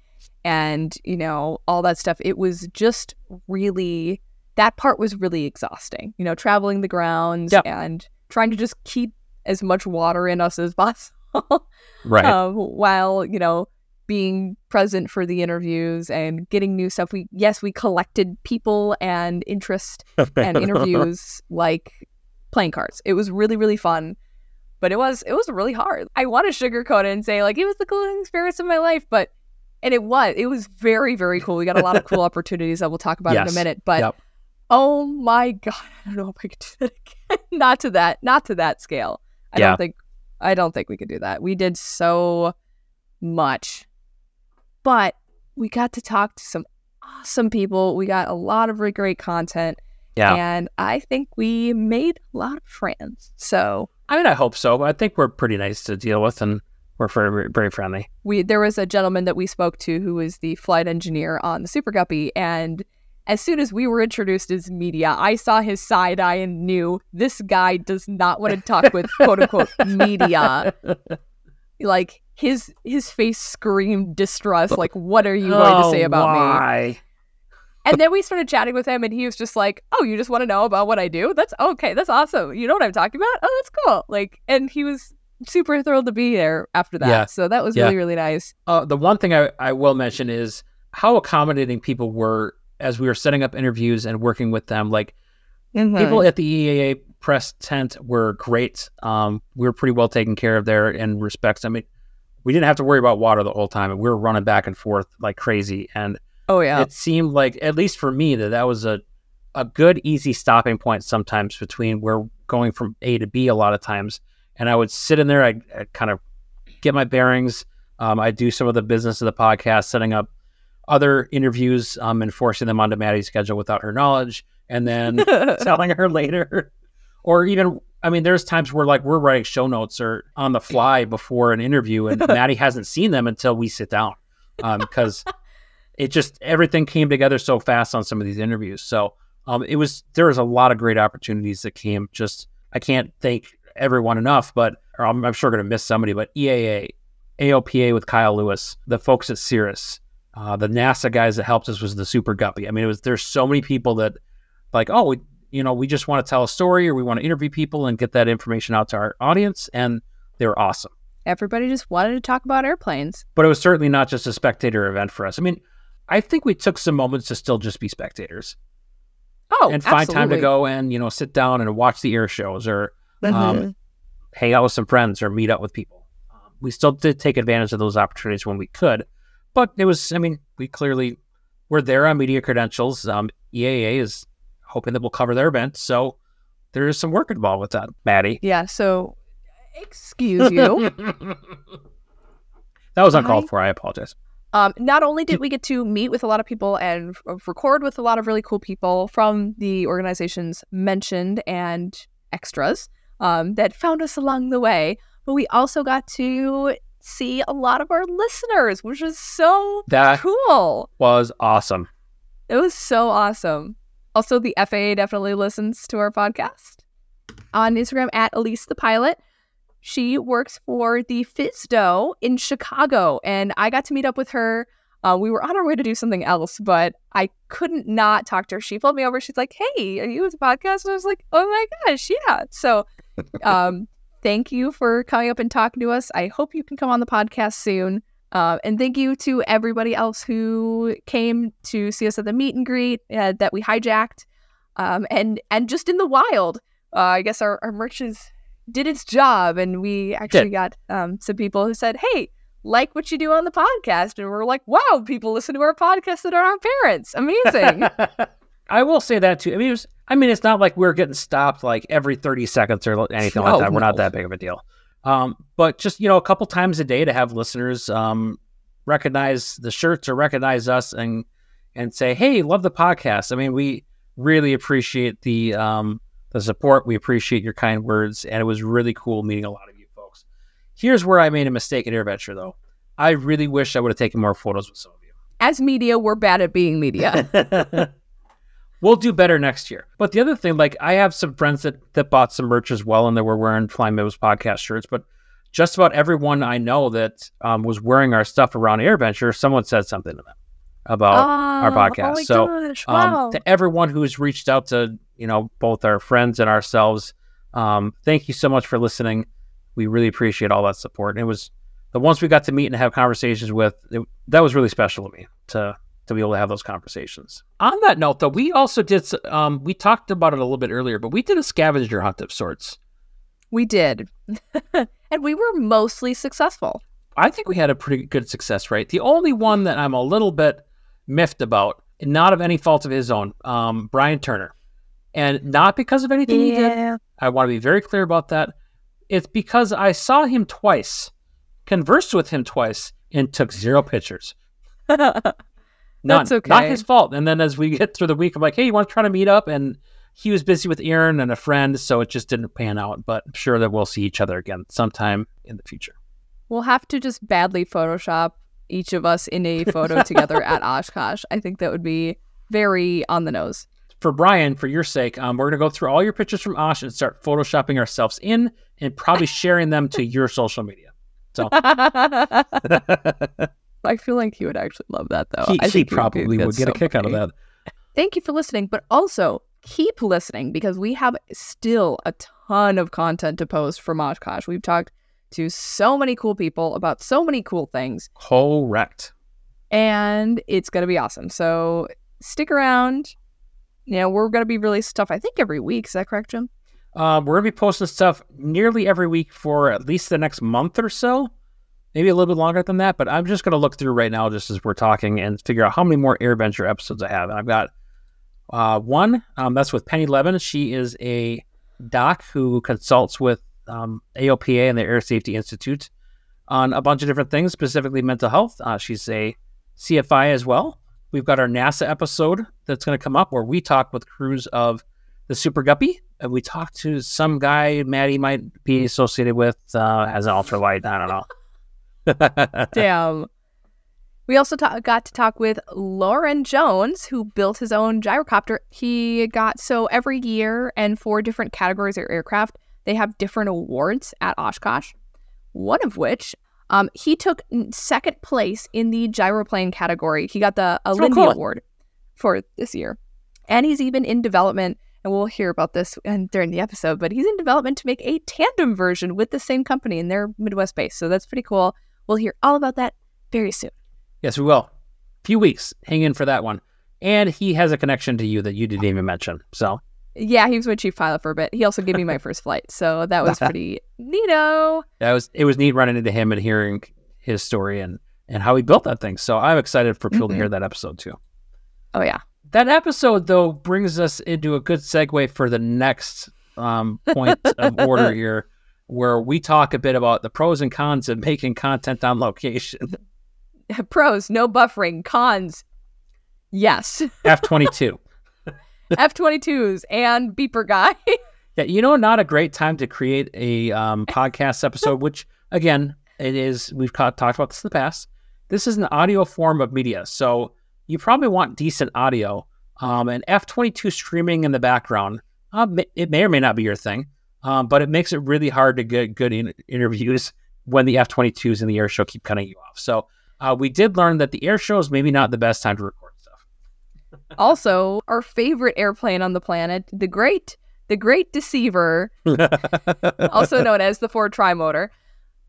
and, you know, all that stuff, it was just really, that part was really exhausting, you know, traveling the grounds Yep. and trying to just keep as much water in us as possible Right. um, while, you know, being present for the interviews and getting new stuff. We, yes, we collected people and interest and interviews like playing cards. It was really, really fun. But it was it was really hard. I want to sugarcoat it and say like it was the coolest experience of my life, but and it was. It was very, very cool. We got a lot of cool opportunities that we'll talk about in a minute. But Yep. oh my god, I don't know if I could do that again. not to that, not to that scale. I Yeah. don't think I don't think we could do that. We did so much. But we got to talk to some awesome people. We got a lot of really great content. Yeah. And I think we made a lot of friends. So I mean, I hope so. I think we're pretty nice to deal with, and we're very, very friendly. we there was a gentleman that we spoke to who was the flight engineer on the Super Guppy, and as soon as we were introduced as media, I saw his side eye and knew this guy does not want to talk with quote unquote media. Like his his face screamed distrust. Like, what are you going to say Oh, about me? And then we started chatting with him, and he was just like, "Oh, you just want to know about what I do? That's okay. That's awesome. You know what I'm talking about? Oh, that's cool." Like, and he was super thrilled to be there after that. Yeah. So that was Yeah. really really nice. Uh, the one thing I, I will mention is how accommodating people were as we were setting up interviews and working with them. Like people at the EAA press tent were great. Um, we were pretty well taken care of there in respects. I mean, we didn't have to worry about water the whole time, and we were running back and forth like crazy. And Oh yeah. it seemed like, at least for me, that that was a a good, easy stopping point sometimes between where we're going from A to B a lot of times. And I would sit in there, I kind of get my bearings. Um, I do some of the business of the podcast, setting up other interviews um, and forcing them onto Madi's schedule without her knowledge, and then telling her later. Or even, I mean, there's times where like we're writing show notes or on the fly before an interview, and Madi hasn't seen them until we sit down because it just everything came together so fast on some of these interviews. So um, it was there was a lot of great opportunities that came. Just I can't thank everyone enough, but or I'm, I'm sure going to miss somebody. But EAA, AOPA with Kyle Lewis, the folks at Cirrus, uh, the NASA guys that helped us was the Super Guppy. I mean, it was there's so many people that like oh we, you know we just want to tell a story or we want to interview people and get that information out to our audience, and they were awesome. Everybody just wanted to talk about airplanes. But it was certainly not just a spectator event for us. I mean, I think we took some moments to still just be spectators Oh, and find time to go and you know sit down and watch the air shows or Mhm. um, hang out with some friends or meet up with people. Um, we still did take advantage of those opportunities when we could, but it was. I mean, we clearly were there on media credentials. Um, EAA is hoping that we'll cover their event, so there is some work involved with that, Madi. Yeah. So, excuse you. that was uncalled I- for. I apologize. Um, not only did we get to meet with a lot of people and f- record with a lot of really cool people from the organizations mentioned and extras um, that found us along the way, but we also got to see a lot of our listeners, which was so That cool. was awesome. It was so awesome. Also, the FAA definitely listens to our podcast on Instagram at Elise the Pilot. She works for the FSDO in Chicago, and I got to meet up with her. Uh, we were on our way to do something else, but I couldn't not talk to her. She pulled me over. She's like, "Hey, are you with the podcast?" And I was like, "Oh my gosh, yeah!" So, um, thank you for coming up and talking to us. I hope you can come on the podcast soon. Uh, and thank you to everybody else who came to see us at the meet and greet uh, that we hijacked. Um, and and just in the wild, uh, I guess our, our merch is, did its job. And we actually got um, some people who said, hey, like what you do on the podcast. And we're like, wow, people listen to our podcast that are our parents. Amazing. I will say that too. I mean, it was, I mean, it's not like we're getting stopped like every 30 seconds or anything like that. We're not that big of a deal. Um, but just, you know, a couple times a day to have listeners um, recognize the shirts or recognize us and and say, "Hey, love the podcast." I mean, we really appreciate the um, the support. We appreciate your kind words, and it was really cool meeting a lot of you folks. Here's where I made a mistake at AirVenture, though. I really wish I would have taken more photos with some of you. As media, we're bad at being media. we'll do better next year. But the other thing, like I have some friends that that bought some merch as well, and they were wearing Flying Midwest podcast shirts. But just about everyone I know that um, was wearing our stuff around AirVenture, someone said something to them about our Oh, podcast. Oh so gosh, um, to everyone who's reached out to you know both our friends and ourselves, um, thank you so much for listening. We really appreciate all that support. And it was the ones we got to meet and have conversations with. It, that was really special to me to to be able to have those conversations. On that note, though, we also did. Um, we talked about it a little bit earlier, but we did a scavenger hunt of sorts. we did. and we were mostly successful. I think we had a pretty good success rate. The only one that I'm a little bit miffed about, and not of any fault of his own, um, Brian Turner, and not because of anything he did. I want to be very clear about that. It's because I saw him twice, conversed with him twice, and took zero pictures. None. That's okay. Not his fault. And then as we get through the week, I'm like, hey, you want to try to meet up? And he was busy with Aaron and a friend, so it just didn't pan out. But I'm sure that we'll see each other again sometime in the future. We'll have to just badly Photoshop each of us in a photo together at Oshkosh. I think that would be very on the nose. For Brian, for your sake, um, we're going to go through all your pictures from Osh and start photoshopping ourselves in and probably sharing them to your social media. So I feel like he would actually love that, though. he, I he probably would that's get a so kick out of that. Thank you for listening, but also keep listening because we have still a ton of content to post from Oshkosh. We've talked to so many cool people about so many cool things, Correct. and it's going to be awesome. So stick around. You know, we're going to be releasing stuff, I think, every week. Is that correct, Jim? Uh, we're gonna be posting stuff nearly every week for at least the next month or so, maybe a little bit longer than that. But I'm just gonna look through right now, just as we're talking, and figure out how many more AirVenture episodes I have. And I've got uh, one. Um, that's with Penny Levin. She is a doc who consults with um, AOPA and the Air Safety Institute on a bunch of different things, specifically mental health. Uh, she's a CFI as well. We've got our NASA episode that's going to come up where we talk with crews of the Super Guppy. And we talked to some guy Madi might be associated with uh, as an ultralight. I don't know. Damn. We also ta- got to talk with Lauren Jones, who built his own gyrocopter. He got so every year and for different categories of aircraft, they have different awards at Oshkosh. One of which, um, he took second place in the gyroplane category. He got the a Lindy cool. Award for this year, and he's even in development. And we'll hear about this and during the episode, but he's in development to make a tandem version with the same company in their Midwest base. So that's pretty cool. We'll hear all about that very soon. yes, we will. A few weeks. Hang in for that one. And he has a connection to you that you didn't even mention. So Yeah, he was my chief pilot for a bit. He also gave me my first flight, so that was pretty neato. that was it was neat running into him and hearing his story and and how he built that thing. So I'm excited for people to hear that episode too. Oh yeah, That episode though brings us into a good segue for the next um, point of order here, where we talk a bit about the pros and cons of making content on location. pros no buffering, cons yes, F twenty two. F twenty twos and beeper guy. Yeah, you know, not a great time to create a um, podcast episode, which again, it is. We've talked about this in the past. This is an audio form of media, so you probably want decent audio. Um, and F twenty two streaming in the background, uh, it may or may not be your thing, um, but it makes it really hard to get good in- interviews when the F twenty twos in the air show keep cutting you off. So uh, we did learn that the air show is maybe not the best time to record stuff. also, our favorite airplane on the planet, the Great, the Great Deceiver, also known as the Ford Trimotor,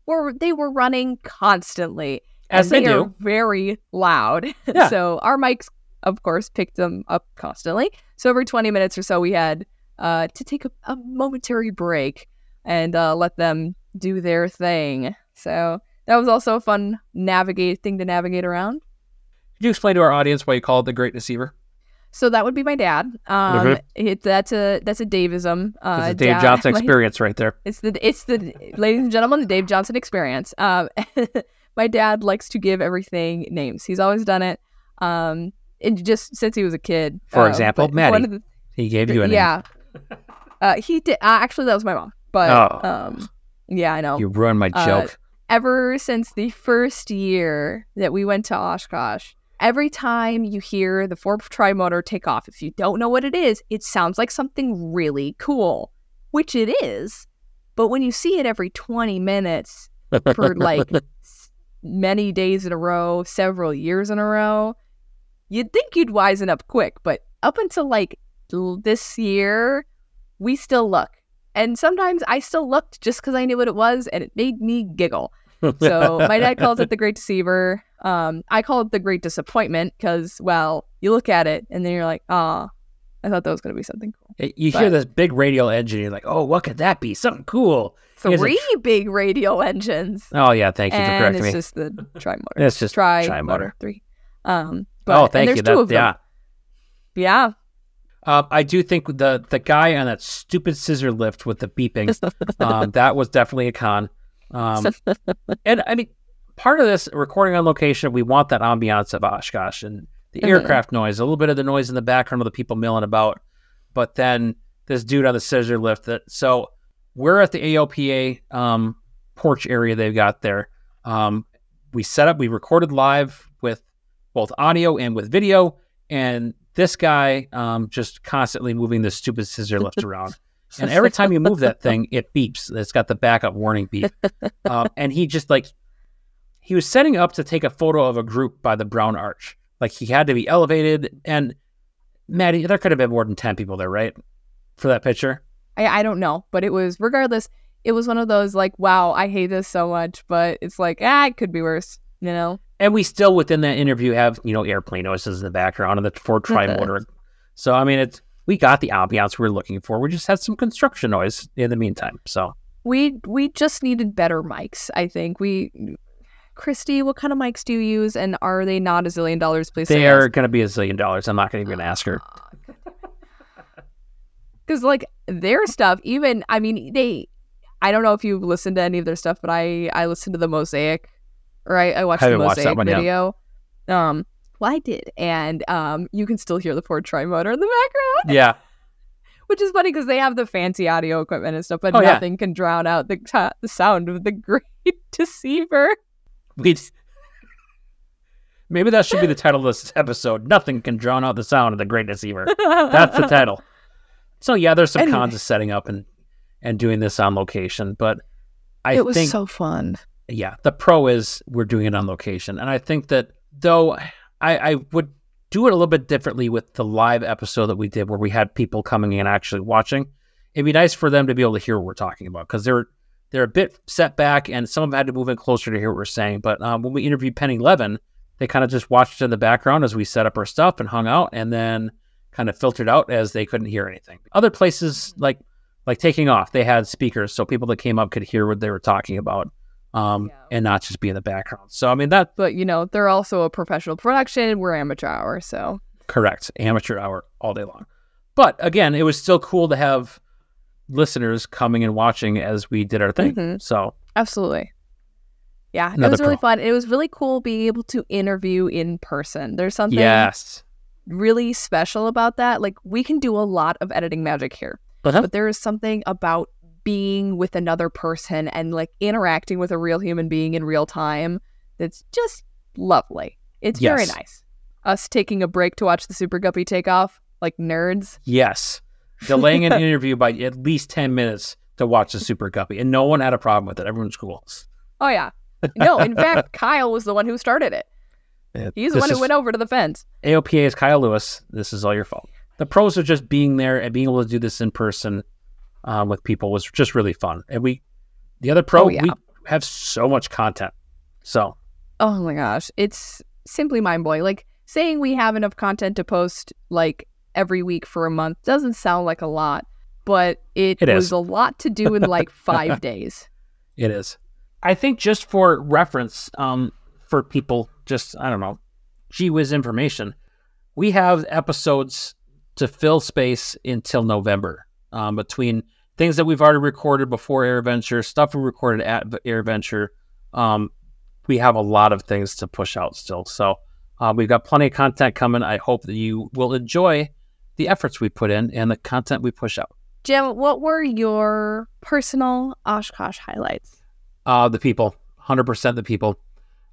were they were running constantly. As and they are very loud. Yeah. so our mics, of course, picked them up constantly. So every 20 minutes or so, we had uh, to take a, a momentary break and uh, let them do their thing. So that was also a fun navigate thing to navigate around. Could you explain to our audience why you call it the Great Deceiver? So that would be my dad. Um, Mhm. it, that's a that's a Daveism. Uh, It's a Dave dad- Johnson my- experience right there. It's the it's the ladies and gentlemen, the Dave Johnson experience. Um, my dad likes to give everything names. He's always done it. Um, and just since he was a kid. For Uh, example, Madi. one of the- He gave you a name. yeah. uh, he did. Uh, actually, that was my mom. But Oh. um, yeah, I know. You ruined my Uh, joke. Ever since the first year that we went to Oshkosh, every time you hear the Ford Trimotor take off, if you don't know what it is, it sounds like something really cool, which it is. But when you see it every 20 minutes for like many days in a row, several years in a row, you'd think you'd wisen up quick. But up until like this year, we still look. And sometimes I still looked just because I knew what it was and it made me giggle. So my dad calls it the Great Deceiver. Um, I call it the Great Disappointment because, well, you look at it and then you're like, ah, I thought that was going to be something cool. you hear this big radial engine. You're like, oh, what could that be? Something cool. A Three big radial engines. Oh, yeah. Thank you for and correcting it's me. It's just the tri motor. It's just tri tri-motor. three. Um, but, oh, and thank there's you. Two That, of them. yeah. Yeah. Uh, I do think the the guy on that stupid scissor lift with the beeping, um, that was definitely a con. Um, and I mean, part of this recording on location, we want that ambiance of Oshkosh and the Mhm. aircraft noise, a little bit of the noise in the background of the people milling about, but then this dude on the scissor lift. That so we're at the AOPA um, porch area they've got there. Um, we set up, we recorded live with both audio and with video, and this guy um, just constantly moving this stupid scissor lift around. And every time you move that thing, it beeps. It's got the backup warning beep. Um, and he just like, he was setting up to take a photo of a group by the Brown Arch. Like he had to be elevated. And Madi, there could have been more than 10 people there, right? For that picture. I, I don't know, but it was regardless. It was one of those like, wow, I hate this so much, but it's like, ah, it could be worse, you know. And we still, within that interview, have, you know, airplane noises in the background and the Ford Trimotor. so, I mean, it's, we got the ambiance we were looking for. We just had some construction noise in the meantime. So, We we just needed better mics. I think we. Christy, what kind of mics do you use, and are they not a zillion dollars? Please they are going to be a zillion dollars. I'm not going to even ask her. because like their stuff. Even I mean, they. I don't know if you've listened to any of their stuff, but I I listened to the Mosaic, or I, I watched the Haven't watched that one yet. video. Um, well, I did, and um, you can still hear the Ford Trimotor in the background. Yeah. which is funny because they have the fancy audio equipment and stuff, but Oh, yeah. nothing can drown out the the sound of the Great Deceiver. We maybe that should be the title of this episode. Nothing can drown out the sound of the Great Deceiver. That's the title. So yeah, there's some Anyway. cons of setting up and and doing this on location, but I it was think so fun. Yeah, the pro is we're doing it on location, and I think that though I, I would do it a little bit differently with the live episode that we did where we had people coming in actually watching. It'd be nice for them to be able to hear what we're talking about because they're they're a bit set back, and some of them had to move in closer to hear what we're saying. But um, when we interviewed Penny Levin, they kind of just watched in the background as we set up our stuff and hung out, and then kind of filtered out as they couldn't hear anything. Other places like like taking off, they had speakers so people that came up could hear what they were talking about, um, and not just be in the background. So I mean that But you know, they're also a professional production. We're amateur hour, so correct amateur hour all day long. But again, it was still cool to have listeners coming and watching as we did our thing. Mhm. So absolutely. Yeah, it was really pro. fun. It was really cool being able to interview in person. There's something yes, really special about that. Like we can do a lot of editing magic here, Uh-huh. but there is something about being with another person and like interacting with a real human being in real time that's just lovely. It's very nice. Us taking a break to watch the Super Guppy take off, like nerds. yes, delaying an interview by at least ten minutes to watch the Super Guppy, and no one had a problem with it. Everyone's cool. Oh yeah. No, in fact, Kyle was the one who started it. He's the one who is- went over to the fence. AOPA is Kyle Lewis. This is all your fault. The pros are just being there and being able to do this in person um, with people was just really fun. And we, the other pro, Oh, yeah. we have so much content. So oh my gosh, it's simply mind blowing. Like saying we have enough content to post like every week for a month doesn't sound like a lot, but it, It was is. a lot to do in like five days. It is. I think just for reference, um, for people, just I don't know, gee whiz information, we have episodes to fill space until November. Um, between things that we've already recorded before AirVenture, stuff we recorded at AirVenture, um, we have a lot of things to push out still. So uh, we've got plenty of content coming. I hope that you will enjoy the efforts we put in and the content we push out. Jim, what were your personal Oshkosh highlights? Uh, the people, 100% the people.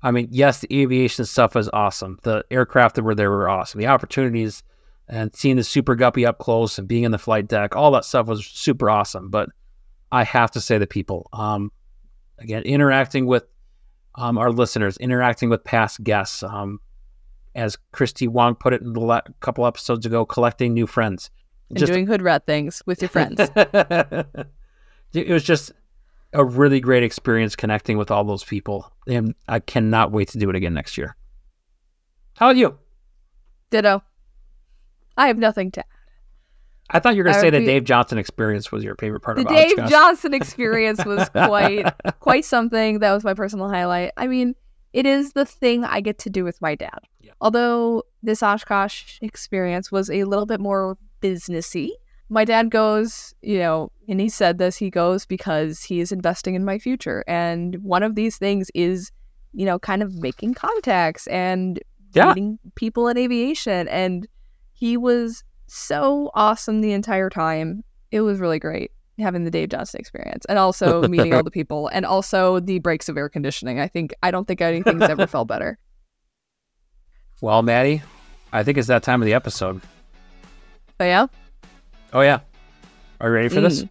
I mean, yes, the aviation stuff was awesome. The aircraft that were there were awesome. The opportunities and seeing the Super Guppy up close and being in the flight deck, all that stuff was super awesome. But I have to say the people. Um, again, interacting with um, our listeners, interacting with past guests. Um, as Christy Wong put it in the la- couple episodes ago, collecting new friends. And doing hood rat things with your friends. it was just a really great experience connecting with all those people. And I cannot wait to do it again next year. How about you? Ditto. I have nothing to add. I thought you were going to say the agree- Dave Johnson experience was your favorite part of the Dave Johnson experience was quite quite something. That was my personal highlight. I mean, it is the thing I get to do with my dad. Yeah. Although this Oshkosh experience was a little bit more businessy. My dad goes, you know, and he said this, he goes because he is investing in my future. And one of these things is, you know, kind of making contacts and Yeah. meeting people in aviation. And he was so awesome the entire time. It was really great having the Dave Johnson experience and also meeting all the people and also the breaks of air conditioning. I think I don't think anything's ever felt better. Well, Madi, I think it's that time of the episode. Oh yeah, Oh, yeah. Are you ready for this? Mm.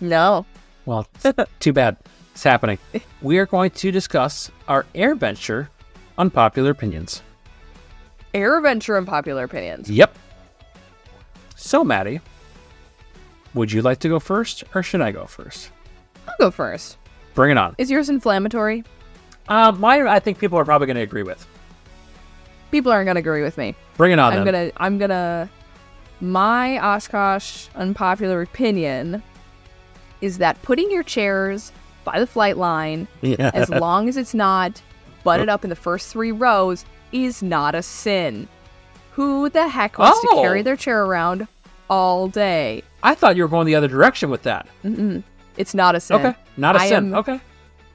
no. Well, too bad. It's happening. We are going to discuss our AirVenture unpopular opinions. AirVenture and popular opinions. Yep. So, Madi, would you like to go first or should I go first? I'll go first. Bring it on. Is yours inflammatory? Uh, mine, I think people are probably going to agree with. People aren't gonna agree with me. Bring it on, I'm gonna I'm gonna my Oshkosh unpopular opinion is that putting your chairs by the flight line Yeah. as long as it's not butted up in the first three rows is not a sin. Who the heck wants Oh. to carry oh! their chair around all day? I thought you were going the other direction with that. Mm-mm. It's not a sin. Okay. Not a I sin. am- okay.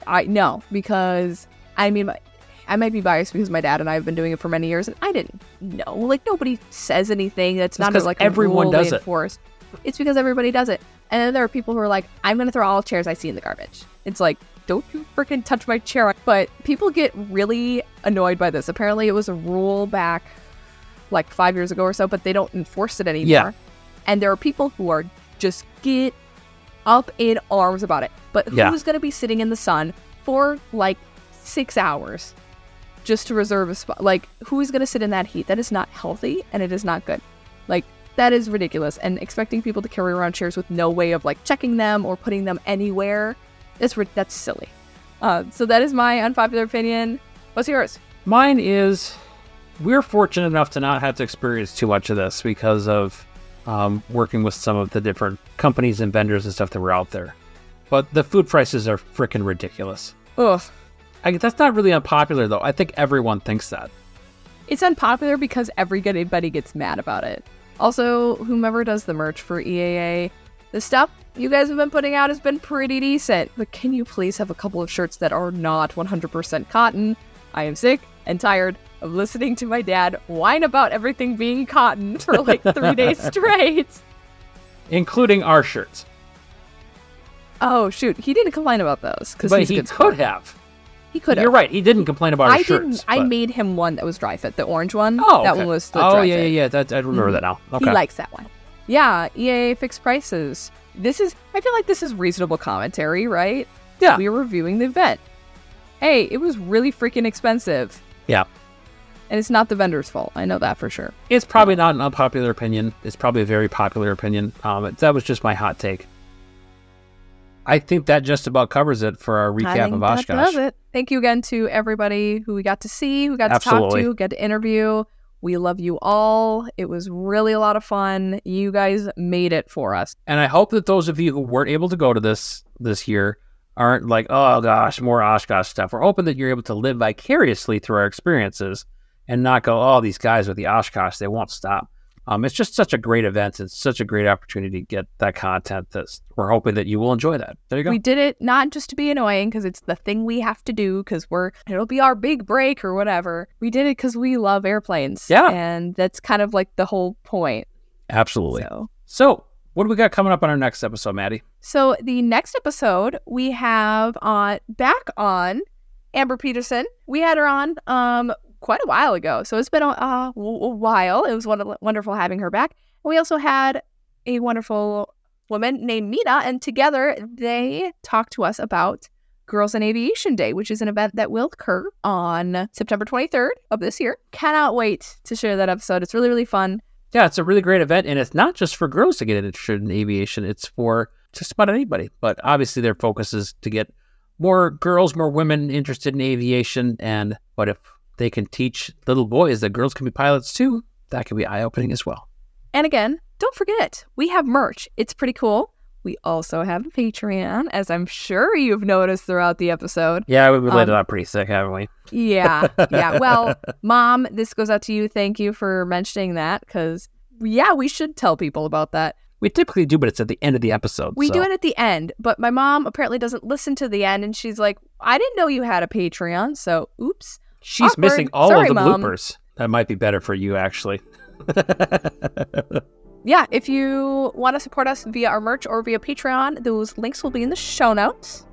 I no, because I mean, my, I might be biased because my dad and I have been doing it for many years, and I didn't know. Like nobody says anything. That's not 'cause like everyone does it. It's because everybody does it, and then there are people who are like, "I'm going to throw all chairs I see in the garbage." It's like, don't you freaking touch my chair! But people get really annoyed by this. Apparently, it was a rule back like five years ago or so, but they don't enforce it anymore. Yeah. And there are people who are just get up in arms about it. But who's Yeah. going to be sitting in the sun for like six hours just to reserve a spot? Like, who's going to sit in that heat? That is not healthy and it is not good. Like, that is ridiculous. And expecting people to carry around chairs with no way of like checking them or putting them anywhere, that's, that's silly. Uh, so that is my unpopular opinion. What's yours? Mine is we're fortunate enough to not have to experience too much of this because of um, working with some of the different companies and vendors and stuff that were out there. But the food prices are freaking ridiculous. Ugh. I, that's not really unpopular though. I think everyone thinks that. It's unpopular because everybody gets mad about it. Also, whomever does the merch for EAA, the stuff you guys have been putting out has been pretty decent. But can you please have a couple of shirts that are not 100% cotton? I am sick and tired of listening to my dad whine about everything being cotton for like three days straight. including our shirts. Oh shoot, he didn't complain about those because But he could sport. have. He could have. You're right. He didn't complain about our I shirts. didn't. I but- made him one that was dry fit, the orange one. Oh, that one was the Oh dry yeah, fit. yeah, yeah. That I remember Mhm. that now. Okay. He likes that one. Yeah, EAA fixed prices. This is I feel like this is reasonable commentary, right? Yeah. We are reviewing the event. Hey, it was really freaking expensive. Yeah. And it's not the vendor's fault. I know that for sure. It's probably not an unpopular opinion. It's probably a very popular opinion. Um, that was just my hot take. I think that just about covers it for our I recap think of that does it. Thank you again to everybody who we got to see, who got to talk Absolutely. to, got to interview. We love you all. It was really a lot of fun. You guys made it for us. And I hope that those of you who weren't able to go to this this year aren't like, oh gosh, more Oshkosh stuff. We're hoping that you're able to live vicariously through our experiences and not go, oh, these guys with the Oshkosh, they won't stop. Um, it's just such a great event. It's such a great opportunity to get that content. That we're hoping that you will enjoy that. There you go. We did it not just to be annoying because it's the thing we have to do because we're it'll be our big break or whatever. We did it because we love airplanes. Yeah. and that's kind of like the whole point. Absolutely. So. So, what do we got coming up on our next episode, Madi? So the next episode we have on back on Amber Peterson. We had her on um quite a while ago, so it's been a, a while. It was wonderful, wonderful having her back. We also had a wonderful woman named Mina, and together they talked to us about Girls in Aviation Day, which is an event that will occur on September 23rd of this year. Cannot wait to share that episode. It's really, really fun. Yeah, it's a really great event, and it's not just for girls to get interested in aviation. It's for just about anybody. But obviously, their focus is to get more girls, more women interested in aviation. And but if they can teach little boys that girls can be pilots too, that can be eye opening as well. And again, don't forget, we have merch. It's pretty cool. We also have a Patreon, as I'm sure you've noticed throughout the episode. Yeah, we've laid Um, it out pretty thick, haven't we? Yeah, yeah. Well, Mom, this goes out to you. Thank you for mentioning that because, yeah, we should tell people about that. We typically do, but it's at the end of the episode. We so- do it at the end, but my mom apparently doesn't listen to the end, and she's like, I didn't know you had a Patreon, so oops. She's Awkward. missing all Sorry, of the Mom. bloopers. That might be better for you, actually. Yeah, if you want to support us via our merch or via Patreon, those links will be in the show notes.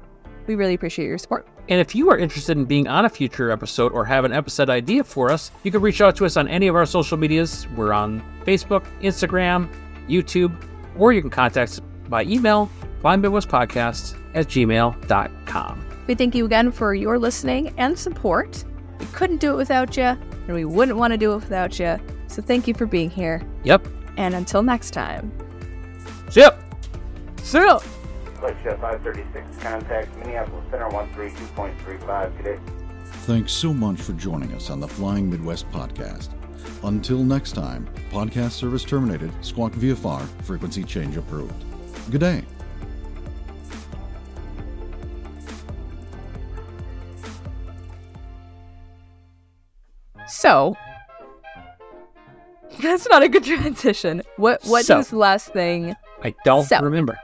We really appreciate your support. And if you are interested in being on a future episode or have an episode idea for us, you can reach out to us on any of our social medias. We're on Facebook, Instagram, YouTube, or you can contact us by email, flyingmidwestpodcast at gmail.com. We thank you again for your listening and support. We couldn't do it without you, and we wouldn't want to do it without you. So thank you for being here. Yep. And until next time. Zip! See ya! Flight 536, contact Minneapolis Center 132.35 today. Thanks so much for joining us on the Flying Midwest podcast. Until next time, podcast service terminated, squawk VFR, frequency change approved. Good day. So that's not a good transition. What what So. is the last thing? I don't So. remember.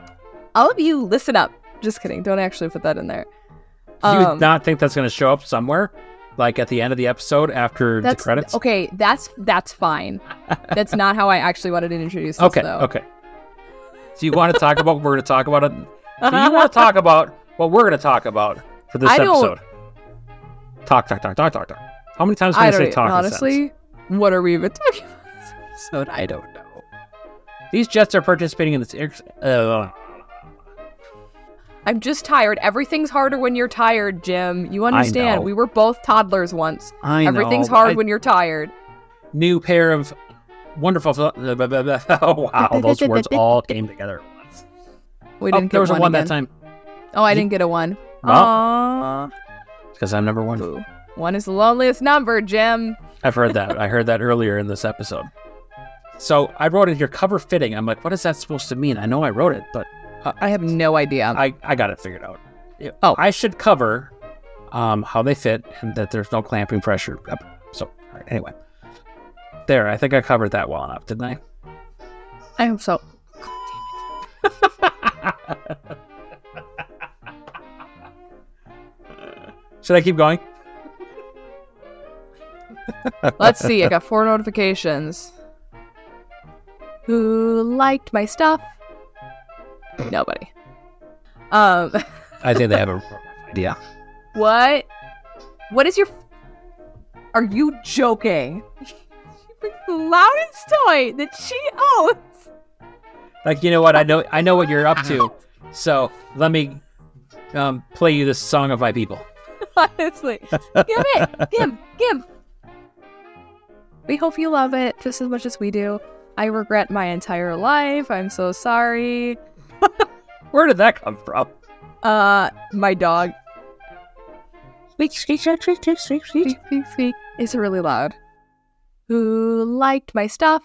All of you listen up. Just kidding. Don't actually put that in there. Do you Um, not think that's going to show up somewhere? Like at the end of the episode after the credits? okay. That's that's fine. that's not how I actually wanted to introduce this. Okay, though. okay. So you want to talk about what we're going to talk about? It? So Uh-huh. you want to talk about what we're going to talk about for this I don't- episode? Talk, talk, talk, talk, talk, talk. How many times can I I say even- talk? in a honestly. What are we even talking about this episode? I don't know. These jets are participating in this. ex- Uh, I'm just tired. Everything's harder when you're tired, Jim. You understand? We were both toddlers once. I know. Everything's hard I- when you're tired. new pair of wonderful. Oh wow! Those words all came together at once. We Oh, didn't there get was a one one that time. Oh, I didn't get a one. Oh. Because I'm number one. Boo. One is the loneliest number, Jim. I've heard that. I heard that earlier in this episode. So I wrote in here cover fitting. I'm like, what is that supposed to mean? I know I wrote it, but I have no idea. I, I got it figured out. Oh. I should cover um, how they fit and that there's no clamping pressure. So, right, anyway. There, I think I covered that well enough, didn't I? I hope so. God damn it. Should I keep going? Let's see. I got four notifications. Who liked my stuff? Nobody. Um, I think they have a idea. what? What is your? Are you joking? the loudest toy that she owns. Like, you know what? I know I know what you're up to. So let me um, play you this song of my people. Honestly, give it, give, give. We hope you love it just as much as we do. I regret my entire life. I'm so sorry. Where did that come from? Uh, my dog. It's really loud. Who liked my stuff?